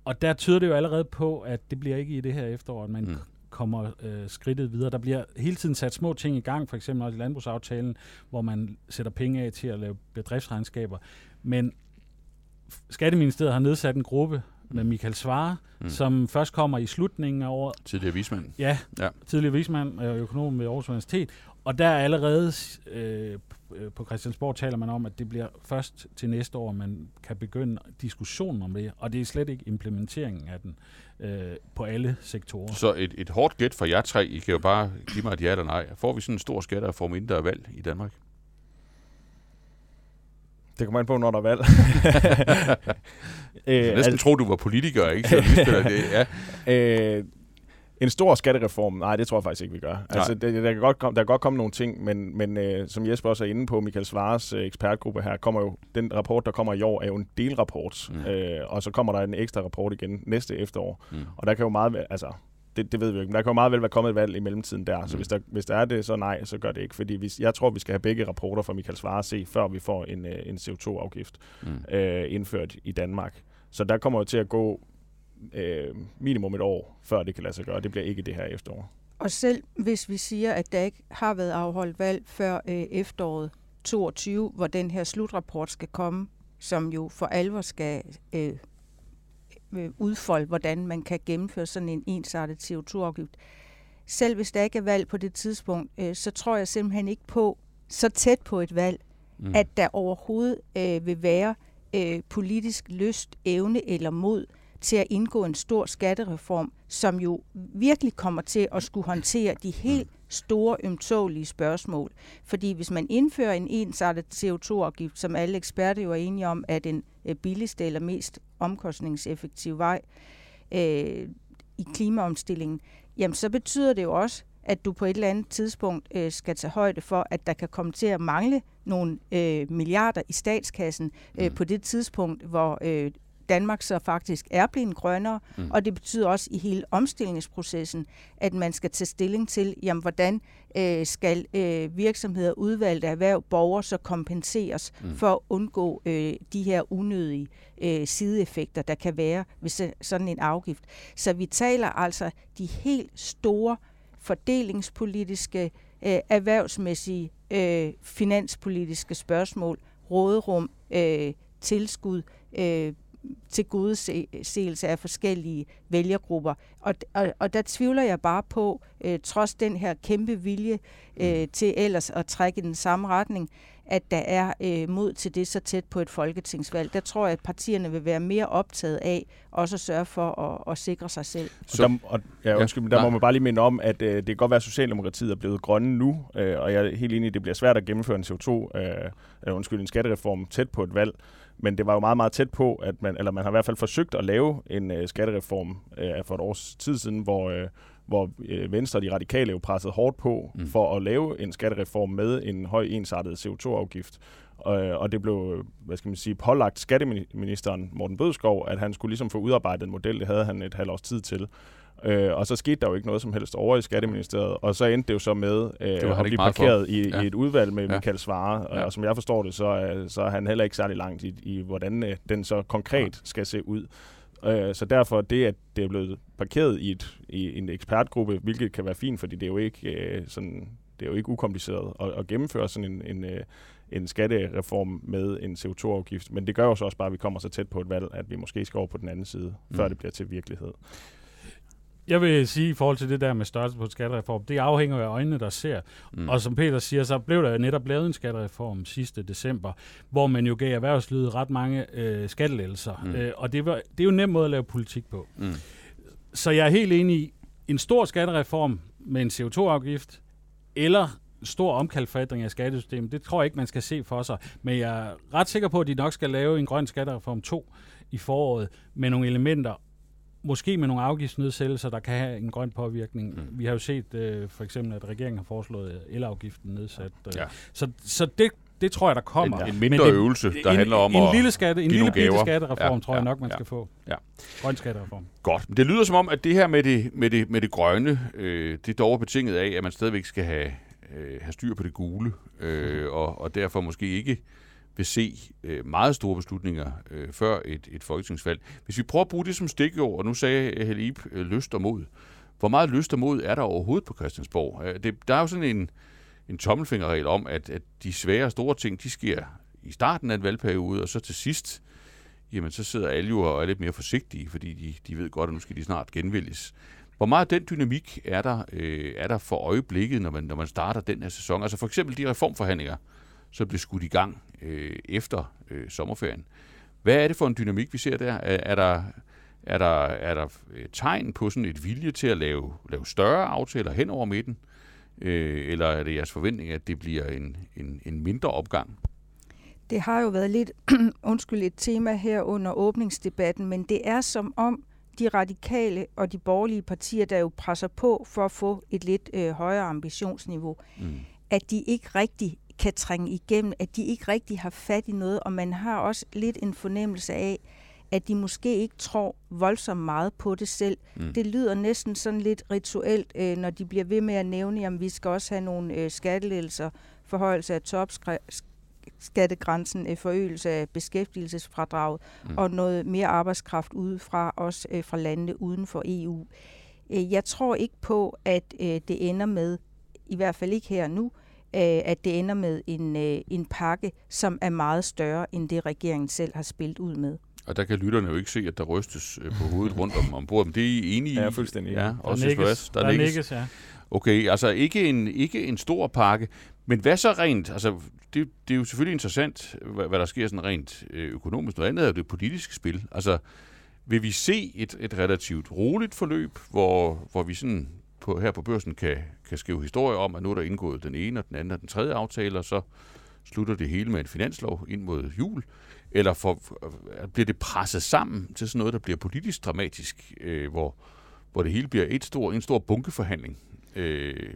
Og der tyder det jo allerede på, at det bliver ikke i det her efterår, at man mm kommer øh, skridtet videre. Der bliver hele tiden sat små ting i gang, for eksempel også i landbrugsaftalen, hvor man sætter penge af til at lave bedriftsregnskaber. Men Skatteministeriet har nedsat en gruppe med Michael Svare, mm. som først kommer i slutningen af året. Tidligere vismand. Ja, ja. tidligere vismand og økonom ved Aarhus Universitet. Og der er allerede øh, på Christiansborg taler man om, at det bliver først til næste år, man kan begynde diskussionen om det, og det er slet ikke implementeringen af den øh, på alle sektorer. Så et, et hårdt gæt for jer tre, I kan jo bare give mig et ja eller nej. Får vi sådan en stor skattereform, inden der er valg i Danmark? Det kommer an på, når der er valg. øh, jeg næsten altså, tro, du var politiker, ikke? Så det, ja. øh, en stor skattereform, nej, det tror jeg faktisk ikke, vi gør. Nej. Altså, det, der, kan godt komme, der kan godt komme nogle ting, men, men øh, som Jesper også er inde på, Michael Svares øh, ekspertgruppe her, kommer jo, den rapport, der kommer i år, er jo en delrapport, mm. øh, og så kommer der en ekstra rapport igen næste efterår. Mm. Og der kan jo meget, altså, det, det ved vi jo ikke, men der kan jo meget vel være kommet et valg i mellemtiden der, mm. så hvis der, hvis der er det, så nej, så gør det ikke, fordi hvis, jeg tror, vi skal have begge rapporter fra Michael Svare se, før vi får en, øh, en CO2-afgift mm. øh, indført i Danmark. Så der kommer jo til at gå øh, minimum et år, før det kan lade sig gøre. Det bliver ikke det her efterår. Og selv hvis vi siger, at der ikke har været afholdt valg før øh, efteråret 22, hvor den her slutrapport skal komme, som jo for alvor skal øh, udfolde, hvordan man kan gennemføre sådan en ensartet CO2-afgift. Selv hvis der ikke er valg på det tidspunkt, øh, så tror jeg simpelthen ikke på, så tæt på et valg, mm. at der overhovedet øh, vil være øh, politisk lyst, evne eller mod til at indgå en stor skattereform, som jo virkelig kommer til at skulle håndtere de helt store, ømtålige spørgsmål. Fordi hvis man indfører en ensartet CO2-afgift, som alle eksperter jo er enige om, er den øh, billigste eller mest omkostningseffektive vej øh, i klimaomstillingen, jamen så betyder det jo også, at du på et eller andet tidspunkt øh, skal tage højde for, at der kan komme til at mangle nogle øh, milliarder i statskassen øh, mm. på det tidspunkt, hvor øh, Danmark så faktisk er blevet grønnere, mm. og det betyder også i hele omstillingsprocessen, at man skal tage stilling til, jamen, hvordan øh, skal øh, virksomheder, udvalgte erhverv, borgere så kompenseres mm. for at undgå øh, de her unødige øh, sideeffekter, der kan være ved sådan en afgift. Så vi taler altså de helt store fordelingspolitiske, øh, erhvervsmæssige, øh, finanspolitiske spørgsmål, råderum, øh, tilskud, øh, til godseelse af forskellige vælgergrupper. Og, og, og der tvivler jeg bare på, øh, trods den her kæmpe vilje øh, mm. til ellers at trække i den samme retning, at der er øh, mod til det så tæt på et folketingsvalg. Der tror jeg, at partierne vil være mere optaget af også at sørge for at, at sikre sig selv. Så, der, og, ja, undskyld, ja, der må man bare lige minde om, at øh, det kan godt være, at Socialdemokratiet er blevet grønne nu, øh, og jeg er helt enig, at det bliver svært at gennemføre en CO2, øh, undskyld, en skattereform tæt på et valg. Men det var jo meget, meget tæt på, at man, eller man har i hvert fald forsøgt at lave en øh, skattereform øh, for et års tid siden, hvor, øh, hvor øh, Venstre og de radikale jo pressede hårdt på mm. for at lave en skattereform med en høj ensartet CO2-afgift. Og, og det blev, hvad skal man sige, pålagt skatteministeren Morten Bødskov, at han skulle ligesom få udarbejdet en model. Det havde han et halvt års tid til. Øh, og så skete der jo ikke noget som helst over i Skatteministeriet, og så endte det jo så med øh, at blive parkeret i, ja. i et udvalg med ja. Michael Svare, og, ja. og som jeg forstår det, så, er, så er han heller ikke særlig langt i, i hvordan øh, den så konkret ja. skal se ud. Øh, så derfor det, at det er blevet parkeret i, et, i en ekspertgruppe, hvilket kan være fint, fordi det er jo ikke øh, sådan det er jo ikke ukompliceret at, at gennemføre sådan en, en, øh, en skattereform med en CO2-afgift, men det gør jo så også bare, at vi kommer så tæt på et valg, at vi måske skal over på den anden side, mm. før det bliver til virkelighed. Jeg vil sige i forhold til det der med størrelse på skattereform, det afhænger af øjnene, der ser. Mm. Og som Peter siger, så blev der netop lavet en skattereform sidste december, hvor man jo gav erhvervslivet ret mange øh, skattelettelser. Mm. Øh, og det, var, det er jo en nem måde at lave politik på. Mm. Så jeg er helt enig i, en stor skattereform med en CO2-afgift, eller stor omkalfatring af skattesystemet, det tror jeg ikke, man skal se for sig. Men jeg er ret sikker på, at de nok skal lave en grøn skattereform 2 i foråret med nogle elementer, måske med nogle afgiftsnedsættelser, der kan have en grøn påvirkning. Mm. Vi har jo set øh, for eksempel, at regeringen har foreslået elafgiften nedsat. Øh. Ja. Så, så det, det tror jeg, der kommer. En, en mindre det, øvelse, der en, handler om en at lille skatte, En lille bitte skattereform, ja, tror jeg nok, man ja, skal få. Ja. Grøn skattereform. Godt. Men det lyder som om, at det her med det, med det, med det grønne, øh, det er dog betinget af, at man stadigvæk skal have, øh, have styr på det gule, øh, og, og derfor måske ikke vil se øh, meget store beslutninger øh, før et, et folketingsvalg. Hvis vi prøver at bruge det som stikord, og nu sagde øh, Helib øh, lyst og mod. Hvor meget lyst og mod er der overhovedet på Christiansborg? Øh, det, der er jo sådan en, en tommelfingerregel om, at, at de svære og store ting, de sker i starten af en valgperiode, og så til sidst, jamen så sidder alle jo og er lidt mere forsigtige, fordi de, de ved godt, at nu skal de snart genvælges. Hvor meget den dynamik er der, øh, er der for øjeblikket, når man, når man starter den her sæson? Altså for eksempel de reformforhandlinger, som blev skudt i gang øh, efter øh, sommerferien. Hvad er det for en dynamik, vi ser der? Er, er der, er der, er der øh, tegn på sådan et vilje til at lave, lave større aftaler hen over midten? Øh, eller er det jeres forventning, at det bliver en, en, en mindre opgang? Det har jo været lidt, undskyld, et tema her under åbningsdebatten, men det er som om de radikale og de borgerlige partier, der jo presser på for at få et lidt øh, højere ambitionsniveau, mm. at de ikke rigtig kan trænge igennem, at de ikke rigtig har fat i noget, og man har også lidt en fornemmelse af, at de måske ikke tror voldsomt meget på det selv. Mm. Det lyder næsten sådan lidt rituelt, øh, når de bliver ved med at nævne, at vi skal også have nogle øh, skattelettelser, forhøjelse af topskattegrænsen, øh, forøgelse af beskæftigelsesfradraget mm. og noget mere arbejdskraft udefra, også øh, fra landene uden for EU. Øh, jeg tror ikke på, at øh, det ender med, i hvert fald ikke her nu, øh, at det ender med en, øh, en pakke, som er meget større end det, regeringen selv har spillet ud med. Og der kan lytterne jo ikke se, at der rystes øh, på hovedet rundt om, om bordet. Men det er I enige i? Ja, fuldstændig. Ja, også der nikkes, der, der nikkes. ja. Okay, altså ikke en, ikke en stor pakke. Men hvad så rent? Altså, det, det er jo selvfølgelig interessant, hvad, hvad der sker sådan rent øh, økonomisk. Noget andet er jo det politiske spil. Altså, vil vi se et, et relativt roligt forløb, hvor, hvor vi sådan på, her på børsen kan, kan skrive historier om, at nu er der indgået den ene og den anden og den tredje aftale, og så slutter det hele med en finanslov ind mod jul? Eller for, bliver det presset sammen til sådan noget, der bliver politisk dramatisk, øh, hvor, hvor det hele bliver et stor, en stor bunkeforhandling øh,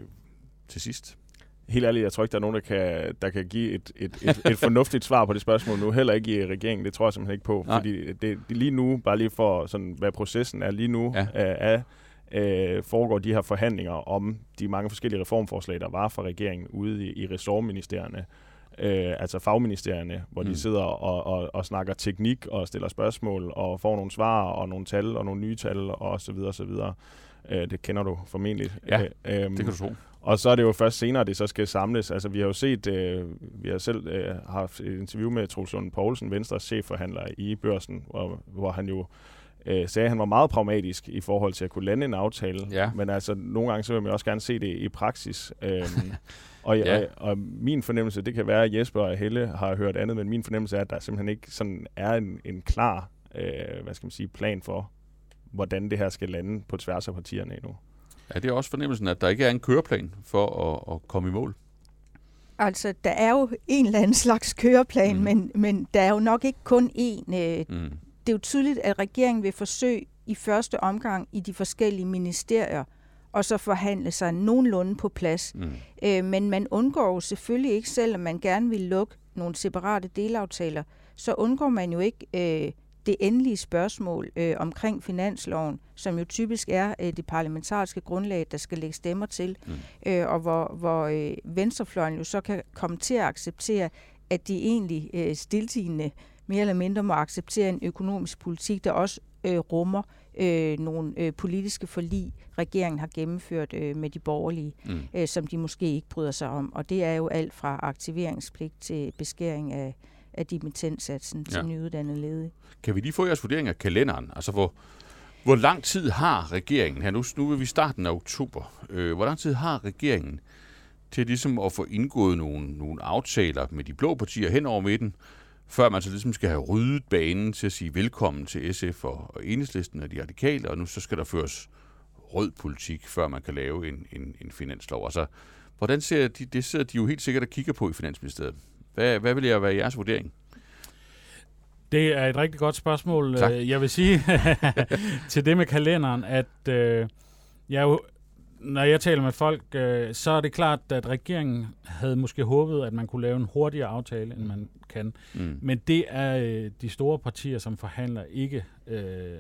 til sidst? Helt ærligt, jeg tror ikke, der er nogen, der kan, der kan give et, et, et, et fornuftigt svar på det spørgsmål nu. Heller ikke i regeringen, det tror jeg simpelthen ikke på. Nej. Fordi det, det lige nu, bare lige for sådan, hvad processen er lige nu, ja. er, øh, foregår de her forhandlinger om de mange forskellige reformforslag, der var fra regeringen ude i, i ressortministerierne, øh, altså fagministerierne, hvor mm. de sidder og, og, og snakker teknik og stiller spørgsmål og får nogle svar og nogle tal og nogle nye tal og så videre, så videre. Øh, det kender du formentlig. Ja, øh, øh, det kan du tro. Og så er det jo først senere, det så skal samles. Altså, vi har jo set, øh, vi har selv øh, haft et interview med Troels Lund Poulsen, Venstres chefforhandler i børsen, hvor, hvor han jo øh, sagde, at han var meget pragmatisk i forhold til at kunne lande en aftale. Ja. Men altså, nogle gange så vil man også gerne se det i praksis. Øhm, og, ja. og, og min fornemmelse, det kan være, at Jesper og Helle har hørt andet, men min fornemmelse er, at der simpelthen ikke sådan er en, en klar øh, hvad skal man sige, plan for, hvordan det her skal lande på tværs af partierne endnu. Ja, det er også fornemmelsen, at der ikke er en køreplan for at, at komme i mål. Altså, der er jo en eller anden slags køreplan, mm. men, men der er jo nok ikke kun én. Øh, mm det er jo tydeligt, at regeringen vil forsøge i første omgang i de forskellige ministerier og så forhandle sig nogenlunde på plads. Mm. Øh, men man undgår jo selvfølgelig ikke, selvom man gerne vil lukke nogle separate delaftaler, så undgår man jo ikke øh, det endelige spørgsmål øh, omkring finansloven, som jo typisk er øh, det parlamentariske grundlag, der skal lægge stemmer til, mm. øh, og hvor, hvor øh, venstrefløjen jo så kan komme til at acceptere, at de egentlig øh, stiltigende mere eller mindre må acceptere en økonomisk politik, der også øh, rummer øh, nogle øh, politiske forlig, regeringen har gennemført øh, med de borgerlige, mm. øh, som de måske ikke bryder sig om. Og det er jo alt fra aktiveringspligt til beskæring af, af dimittentsatsen til ja. nyuddannede ledige. Kan vi lige få jeres vurdering af kalenderen? Altså, hvor, hvor lang tid har regeringen her? Nu, nu er vi starten af oktober. Øh, hvor lang tid har regeringen til ligesom at få indgået nogle, nogle aftaler med de blå partier hen over midten, før man så ligesom skal have ryddet banen til at sige velkommen til SF og, og Enhedslisten og de radikale, og nu så skal der føres rød politik, før man kan lave en, en, en finanslov. Altså, hvordan ser de, det sidder de jo helt sikkert og kigger på i Finansministeriet. Hvad, hvad vil jeg være jeres vurdering? Det er et rigtig godt spørgsmål. Tak. Jeg vil sige til det med kalenderen, at øh, jeg jo når jeg taler med folk, øh, så er det klart, at regeringen havde måske håbet, at man kunne lave en hurtigere aftale, end man kan. Mm. Men det er øh, de store partier, som forhandler, ikke øh,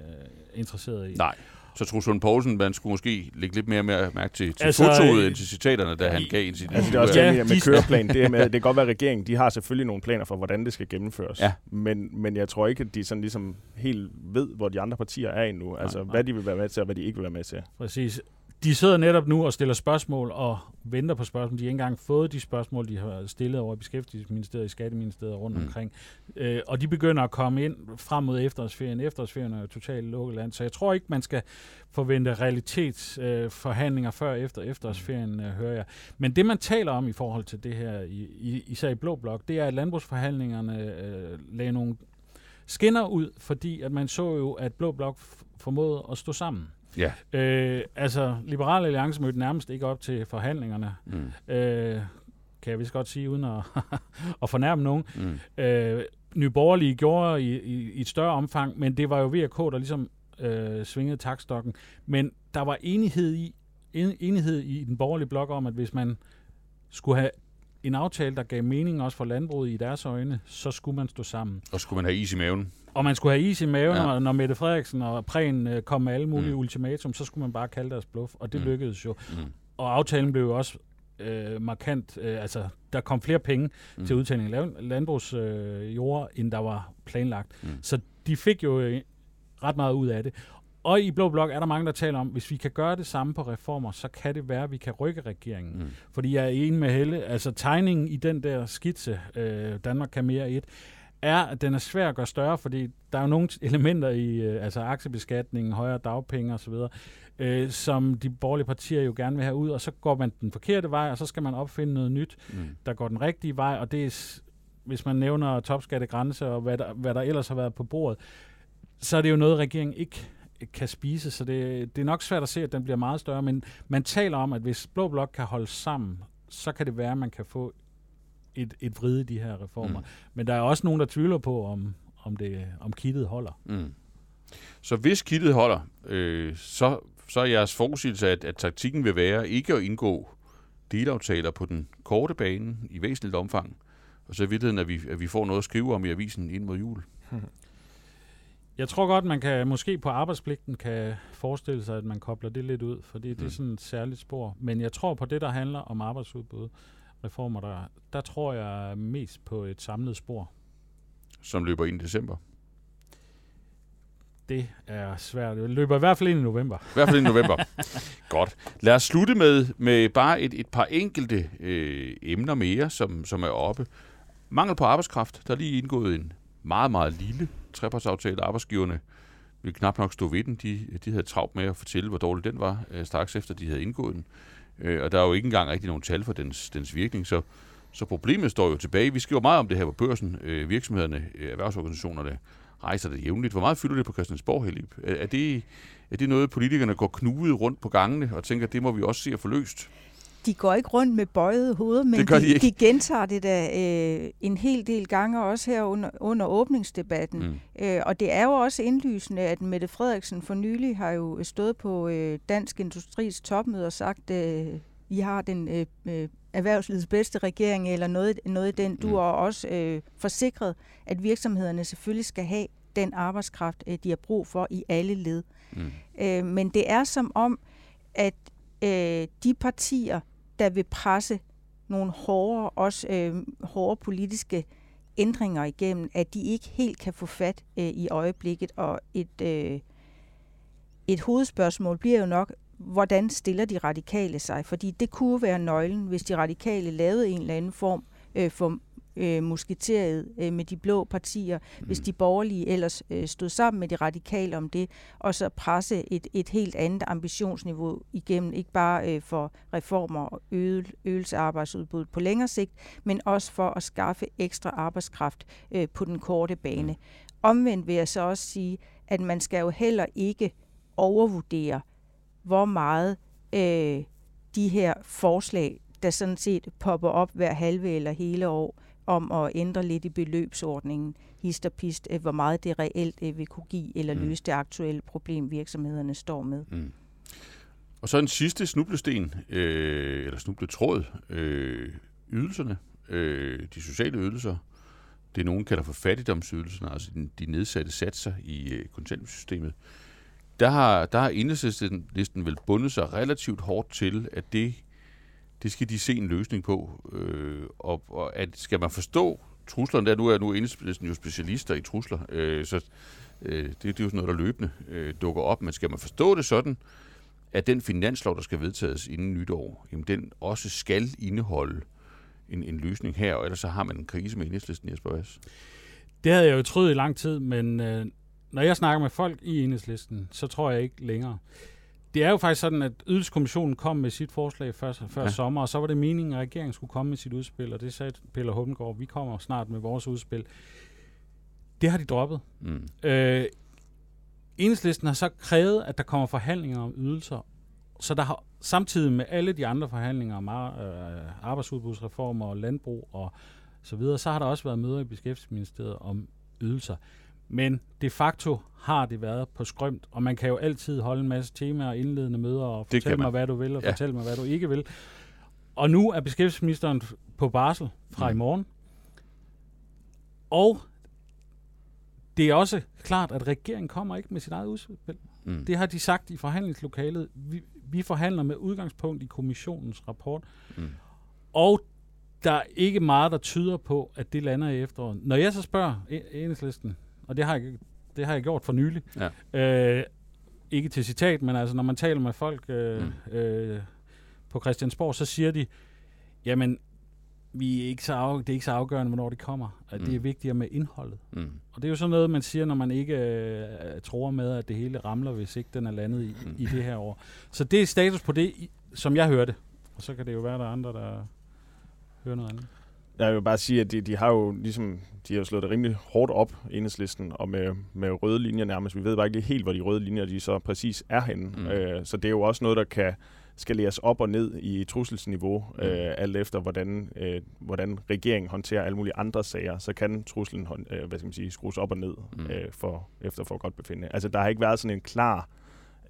interesseret i. Nej. Så Truls Lund Poulsen, man skulle måske lægge lidt mere mærke til, til altså, fotoet øh, end til citaterne, da han gav en sit altså, det er også ja, det med køreplan. Det, er med, det kan godt være, at regeringen de har selvfølgelig nogle planer for, hvordan det skal gennemføres. Ja. Men, men jeg tror ikke, at de sådan ligesom helt ved, hvor de andre partier er endnu. Altså, nej, nej. hvad de vil være med til, og hvad de ikke vil være med til. Præcis de sidder netop nu og stiller spørgsmål og venter på spørgsmål. De har ikke engang fået de spørgsmål, de har stillet over i Beskæftigelsesministeriet, i Skatteministeriet rundt mm. omkring. Øh, og de begynder at komme ind frem mod efterårsferien. Efterårsferien er jo totalt lukket land, så jeg tror ikke, man skal forvente realitetsforhandlinger øh, før efter efterårsferien, øh, hører jeg. Men det, man taler om i forhold til det her, i, i, især i Blå Blok, det er, at landbrugsforhandlingerne øh, lagde nogle skinner ud, fordi at man så jo, at Blå Blok formåede at stå sammen. Ja. Øh, altså, Liberale Alliance mødte nærmest ikke op til forhandlingerne. Mm. Øh, kan jeg vist godt sige, uden at, at fornærme nogen. Mm. Øh, Nye Borgerlige gjorde i, i, i et større omfang, men det var jo VK, der ligesom øh, svingede takstokken. Men der var enighed i, en, enighed i den borgerlige blok om, at hvis man skulle have en aftale, der gav mening også for landbruget i deres øjne, så skulle man stå sammen. Og skulle man have is i maven. Og man skulle have is i maven, ja. og når Mette Frederiksen og Prehn øh, kom med alle mulige mm. ultimatum, så skulle man bare kalde deres bluff, og det mm. lykkedes jo. Mm. Og aftalen blev jo også øh, markant, øh, altså der kom flere penge mm. til udtagning af landbrugsjord, øh, end der var planlagt. Mm. Så de fik jo øh, ret meget ud af det. Og i Blå Blok er der mange, der taler om, hvis vi kan gøre det samme på reformer, så kan det være, at vi kan rykke regeringen. Mm. Fordi jeg er enig med Helle, altså tegningen i den der skitse, øh, Danmark kan mere et, er, at den er svær at gøre større, fordi der er jo nogle elementer i øh, altså aktiebeskatningen, højere dagpenge osv., øh, som de borgerlige partier jo gerne vil have ud, og så går man den forkerte vej, og så skal man opfinde noget nyt, mm. der går den rigtige vej, og det er, hvis man nævner topskattegrænse og hvad der, hvad der ellers har været på bordet, så er det jo noget, regeringen ikke kan spise, så det, det er nok svært at se, at den bliver meget større, men man taler om, at hvis Blå Blok kan holde sammen, så kan det være, at man kan få et, et vride i de her reformer. Mm. Men der er også nogen, der tvivler på, om, om, det, om kittet holder. Mm. Så hvis kittet holder, øh, så, så er jeres forudsigelse, at, at taktikken vil være ikke at indgå delaftaler på den korte bane i væsentligt omfang, og så i virkeligheden, at vi, at vi får noget at skrive om i avisen ind mod jul. Jeg tror godt, man kan måske på arbejdspligten kan forestille sig, at man kobler det lidt ud, fordi mm. det er mm. sådan et særligt spor. Men jeg tror på det, der handler om arbejdsudbud, reformer, der, der tror jeg mest på et samlet spor. Som løber ind i december? Det er svært. Det løber i hvert fald ind i november. I hvert fald ind i november. Godt. Lad os slutte med, med bare et, et par enkelte øh, emner mere, som, som er oppe. Mangel på arbejdskraft. Der er lige indgået en meget, meget lille trepartsaftale. Arbejdsgiverne ville knap nok stå ved den. De, de havde travlt med at fortælle, hvor dårlig den var, øh, straks efter de havde indgået den. Øh, og der er jo ikke engang rigtig nogen tal for dens, dens virkning, så, så problemet står jo tilbage. Vi skriver meget om det her på børsen. Øh, virksomhederne, øh, erhvervsorganisationerne rejser det jævnligt. Hvor meget fylder det på Christiansborg, Helib? Er, er, det, er det noget, politikerne går knudet rundt på gangene og tænker, det må vi også se at få løst? De går ikke rundt med bøjet hoved, men Det de de, ikke. de gentager det da øh, en hel del gange, også her under, under åbningsdebatten. Mm. Øh, og det er jo også indlysende, at Mette Frederiksen for nylig har jo stået på øh, Dansk Industris topmøde og sagt, øh, I har den øh, øh, erhvervslivets bedste regering, eller noget, noget i den. Du Mm. også øh, forsikret, at virksomhederne selvfølgelig skal have den arbejdskraft, øh, de har brug for i alle led. Mm. Øh, men det er som om, at øh, de partier, der vil presse nogle hårde, også øh, hårde politiske ændringer igennem, at de ikke helt kan få fat øh, i øjeblikket. Og et, øh, et hovedspørgsmål bliver jo nok, hvordan stiller de radikale sig? Fordi det kunne være nøglen, hvis de radikale lavede en eller anden form øh, for øh, musketeriet øh, med de blå partier, mm. hvis de borgerlige ellers øh, stod sammen med de radikale om det, og så presse et, et helt andet ambitionsniveau igennem, ikke bare øh, for reformer og øget, øgelse af arbejdsudbuddet på længere sigt, men også for at skaffe ekstra arbejdskraft øh, på den korte bane. Mm. Omvendt vil jeg så også sige, at man skal jo heller ikke overvurdere, hvor meget øh, de her forslag, der sådan set popper op hver halve eller hele år, om at ændre lidt i beløbsordningen, hist og pist, øh, hvor meget det reelt øh, vil kunne give eller Mm. løse det aktuelle problem, virksomhederne står med. Mm. Og så en sidste snublesten, øh, eller snubletråd, øh, ydelserne, øh, de sociale ydelser. Det nogen kalder for fattigdomsydelserne, altså de, de nedsatte satser i øh, kontanthjælpssystemet. Der har, der har enhedslisten listen vel bundet sig relativt hårdt til, at det, det skal de se en løsning på. Øh, og, og at, skal man forstå truslerne der, nu er nu enhedslisten jo specialister i trusler, øh, så øh, det, det er jo sådan noget, der løbende øh, dukker op, men skal man forstå det sådan, at den finanslov, der skal vedtages inden nytår, jamen den også skal indeholde en, en løsning her, og ellers så har man en krise med enhedslisten, Jesper Vass. Det havde jeg jo troet i lang tid, men øh, når jeg snakker med folk i enhedslisten, så tror jeg ikke længere. Det er jo faktisk sådan, at Ydelseskommissionen kom med sit forslag før, før Ja. sommer, og så var det meningen, at regeringen skulle komme med sit udspil, og det sagde Peter Hummelgaard, vi kommer snart med vores udspil. Det har de droppet. Mm. Øh, enhedslisten har så krævet, at der kommer forhandlinger om ydelser, så der har samtidig med alle de andre forhandlinger om øh, arbejdsudbudsreformer og landbrug og så videre, så har der også været møder i Beskæftigelsesministeriet om ydelser. Men de facto har det været på skrømt, og man kan jo altid holde en masse temaer og indledende møder og fortælle mig, hvad du vil, og Ja. fortælle mig, hvad du ikke vil. Og nu er beskæftigelsesministeren på barsel fra Mm. mm. i morgen. Og det er også klart, at regeringen kommer ikke med sit eget udspil. Mm. Det har de sagt i forhandlingslokalet. Vi, vi forhandler med udgangspunkt i kommissionens rapport. Mm. Og der er ikke meget, der tyder på, at det lander i efteråret. Når jeg så spørger E- enhedslisten, og det har jeg, det har jeg gjort for nylig, Ja. øh, ikke til citat, men altså når man taler med folk øh, Mm. mm. øh, på Christiansborg, så siger de, jamen, vi er ikke så af, det er ikke så afgørende, hvornår det kommer. At Mm. Det er vigtigere med indholdet. Mm. Og det er jo sådan noget, man siger, når man ikke øh, tror med, at det hele ramler, hvis ikke den er landet i, Mm. i det her år. Så det er status på det, som jeg hørte. Og så kan det jo være, der er andre, der hører noget andet. Jeg vil bare sige, at de, de har jo ligesom, de har jo slået det rimelig hårdt op, enhedslisten, og med, med røde linjer nærmest. Vi ved bare ikke helt, hvor de røde linjer de så præcis er henne. Mm. Øh, så det er jo også noget, der kan skaleres op og ned i trusselsniveau, Mm. øh, alt efter hvordan, øh, hvordan regeringen håndterer alle mulige andre sager, så kan truslen øh, hvad skal man sige, skrues op og ned mm. øh, for, efter for godt befinde. Altså der har ikke været sådan en klar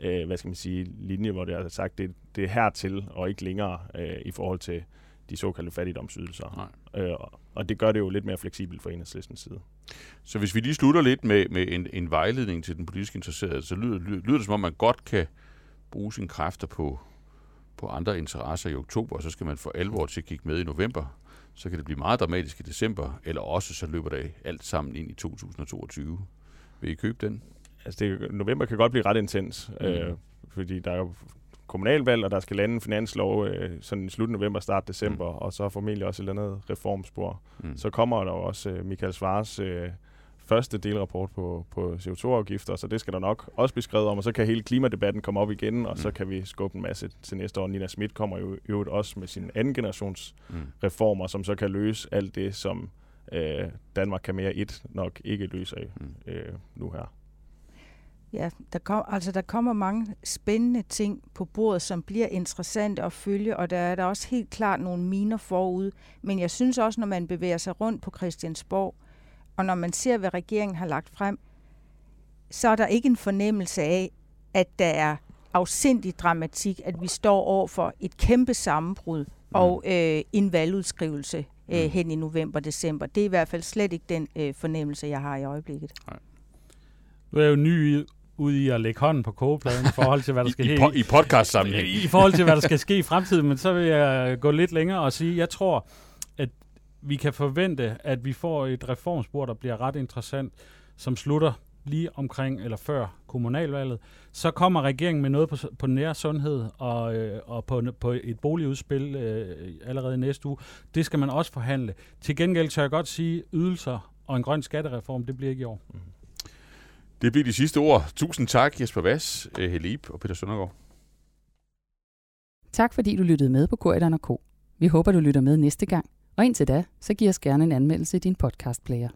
øh, hvad skal man sige, linje, hvor det er sagt, det, det er hertil og ikke længere øh, i forhold til de såkaldte fattigdomsydelser. Nej. Øh, og- og det gør det jo lidt mere fleksibelt fra enhedslistens side. Så hvis vi lige slutter lidt med, med en, en vejledning til den politisk interesserede, så lyder, lyder, lyder det som om, man godt kan bruge sine kræfter på, på andre interesser i oktober, og så skal man for alvor til at kigge med i november. Så kan det blive meget dramatisk i december, eller også så løber det alt sammen ind i 2022. Vil I købe den? Altså det, november kan godt blive ret intens, Mm. mm. øh, fordi der er jo kommunalvalg, og der skal lande en finanslov øh, sådan i slut november, start december, mm. og så formentlig også et eller andet reformspor. Mm. Så kommer der også øh, Michael Svars øh, første delrapport på, på CO2-afgifter, så det skal der nok også blive skrevet om, og så kan hele klimadebatten komme op igen, og mm. så kan vi skubbe en masse til næste år. Nina Schmidt kommer jo i øvrigt også med sin anden generations Mm. reformer, som så kan løse alt det, som øh, Danmark kan mere et nok ikke løser Mm. øh, nu her. Ja, der, kom, altså, der kommer mange spændende ting på bordet, som bliver interessante at følge, og der er der også helt klart nogle miner forud. Men jeg synes også, når man bevæger sig rundt på Christiansborg, og når man ser, hvad regeringen har lagt frem, så er der ikke en fornemmelse af, at der er afsindig dramatik, at vi står over for et kæmpe sammenbrud mm. og øh, en valgudskrivelse øh, mm. hen i november-december. Det er i hvert fald slet ikke den øh, fornemmelse, jeg har i øjeblikket. Nej. Nu er jeg jo ny ude i at lægge hånden på kogepladen i forhold til, hvad der skal I, i, I podcast sammenhæng. I, I forhold til, hvad der skal ske i fremtiden, men så vil jeg gå lidt længere og sige, jeg tror, at vi kan forvente, at vi får et reformspor, der bliver ret interessant, som slutter lige omkring eller før kommunalvalget. Så kommer regeringen med noget på, på nær sundhed og, øh, og på, på et boligudspil øh, allerede næste uge. Det skal man også forhandle. Til gengæld tør jeg godt sige, ydelser og en grøn skattereform, det bliver ikke i år. Mm. Det bliver de sidste ord. Tusind tak, Jesper Vass, øh, Helib og Peter Søndergaard. Tak fordi du lyttede med på Korridoren K. Vi håber, du lytter med næste gang. Og indtil da, så giv os gerne en anmeldelse i din podcastplayer.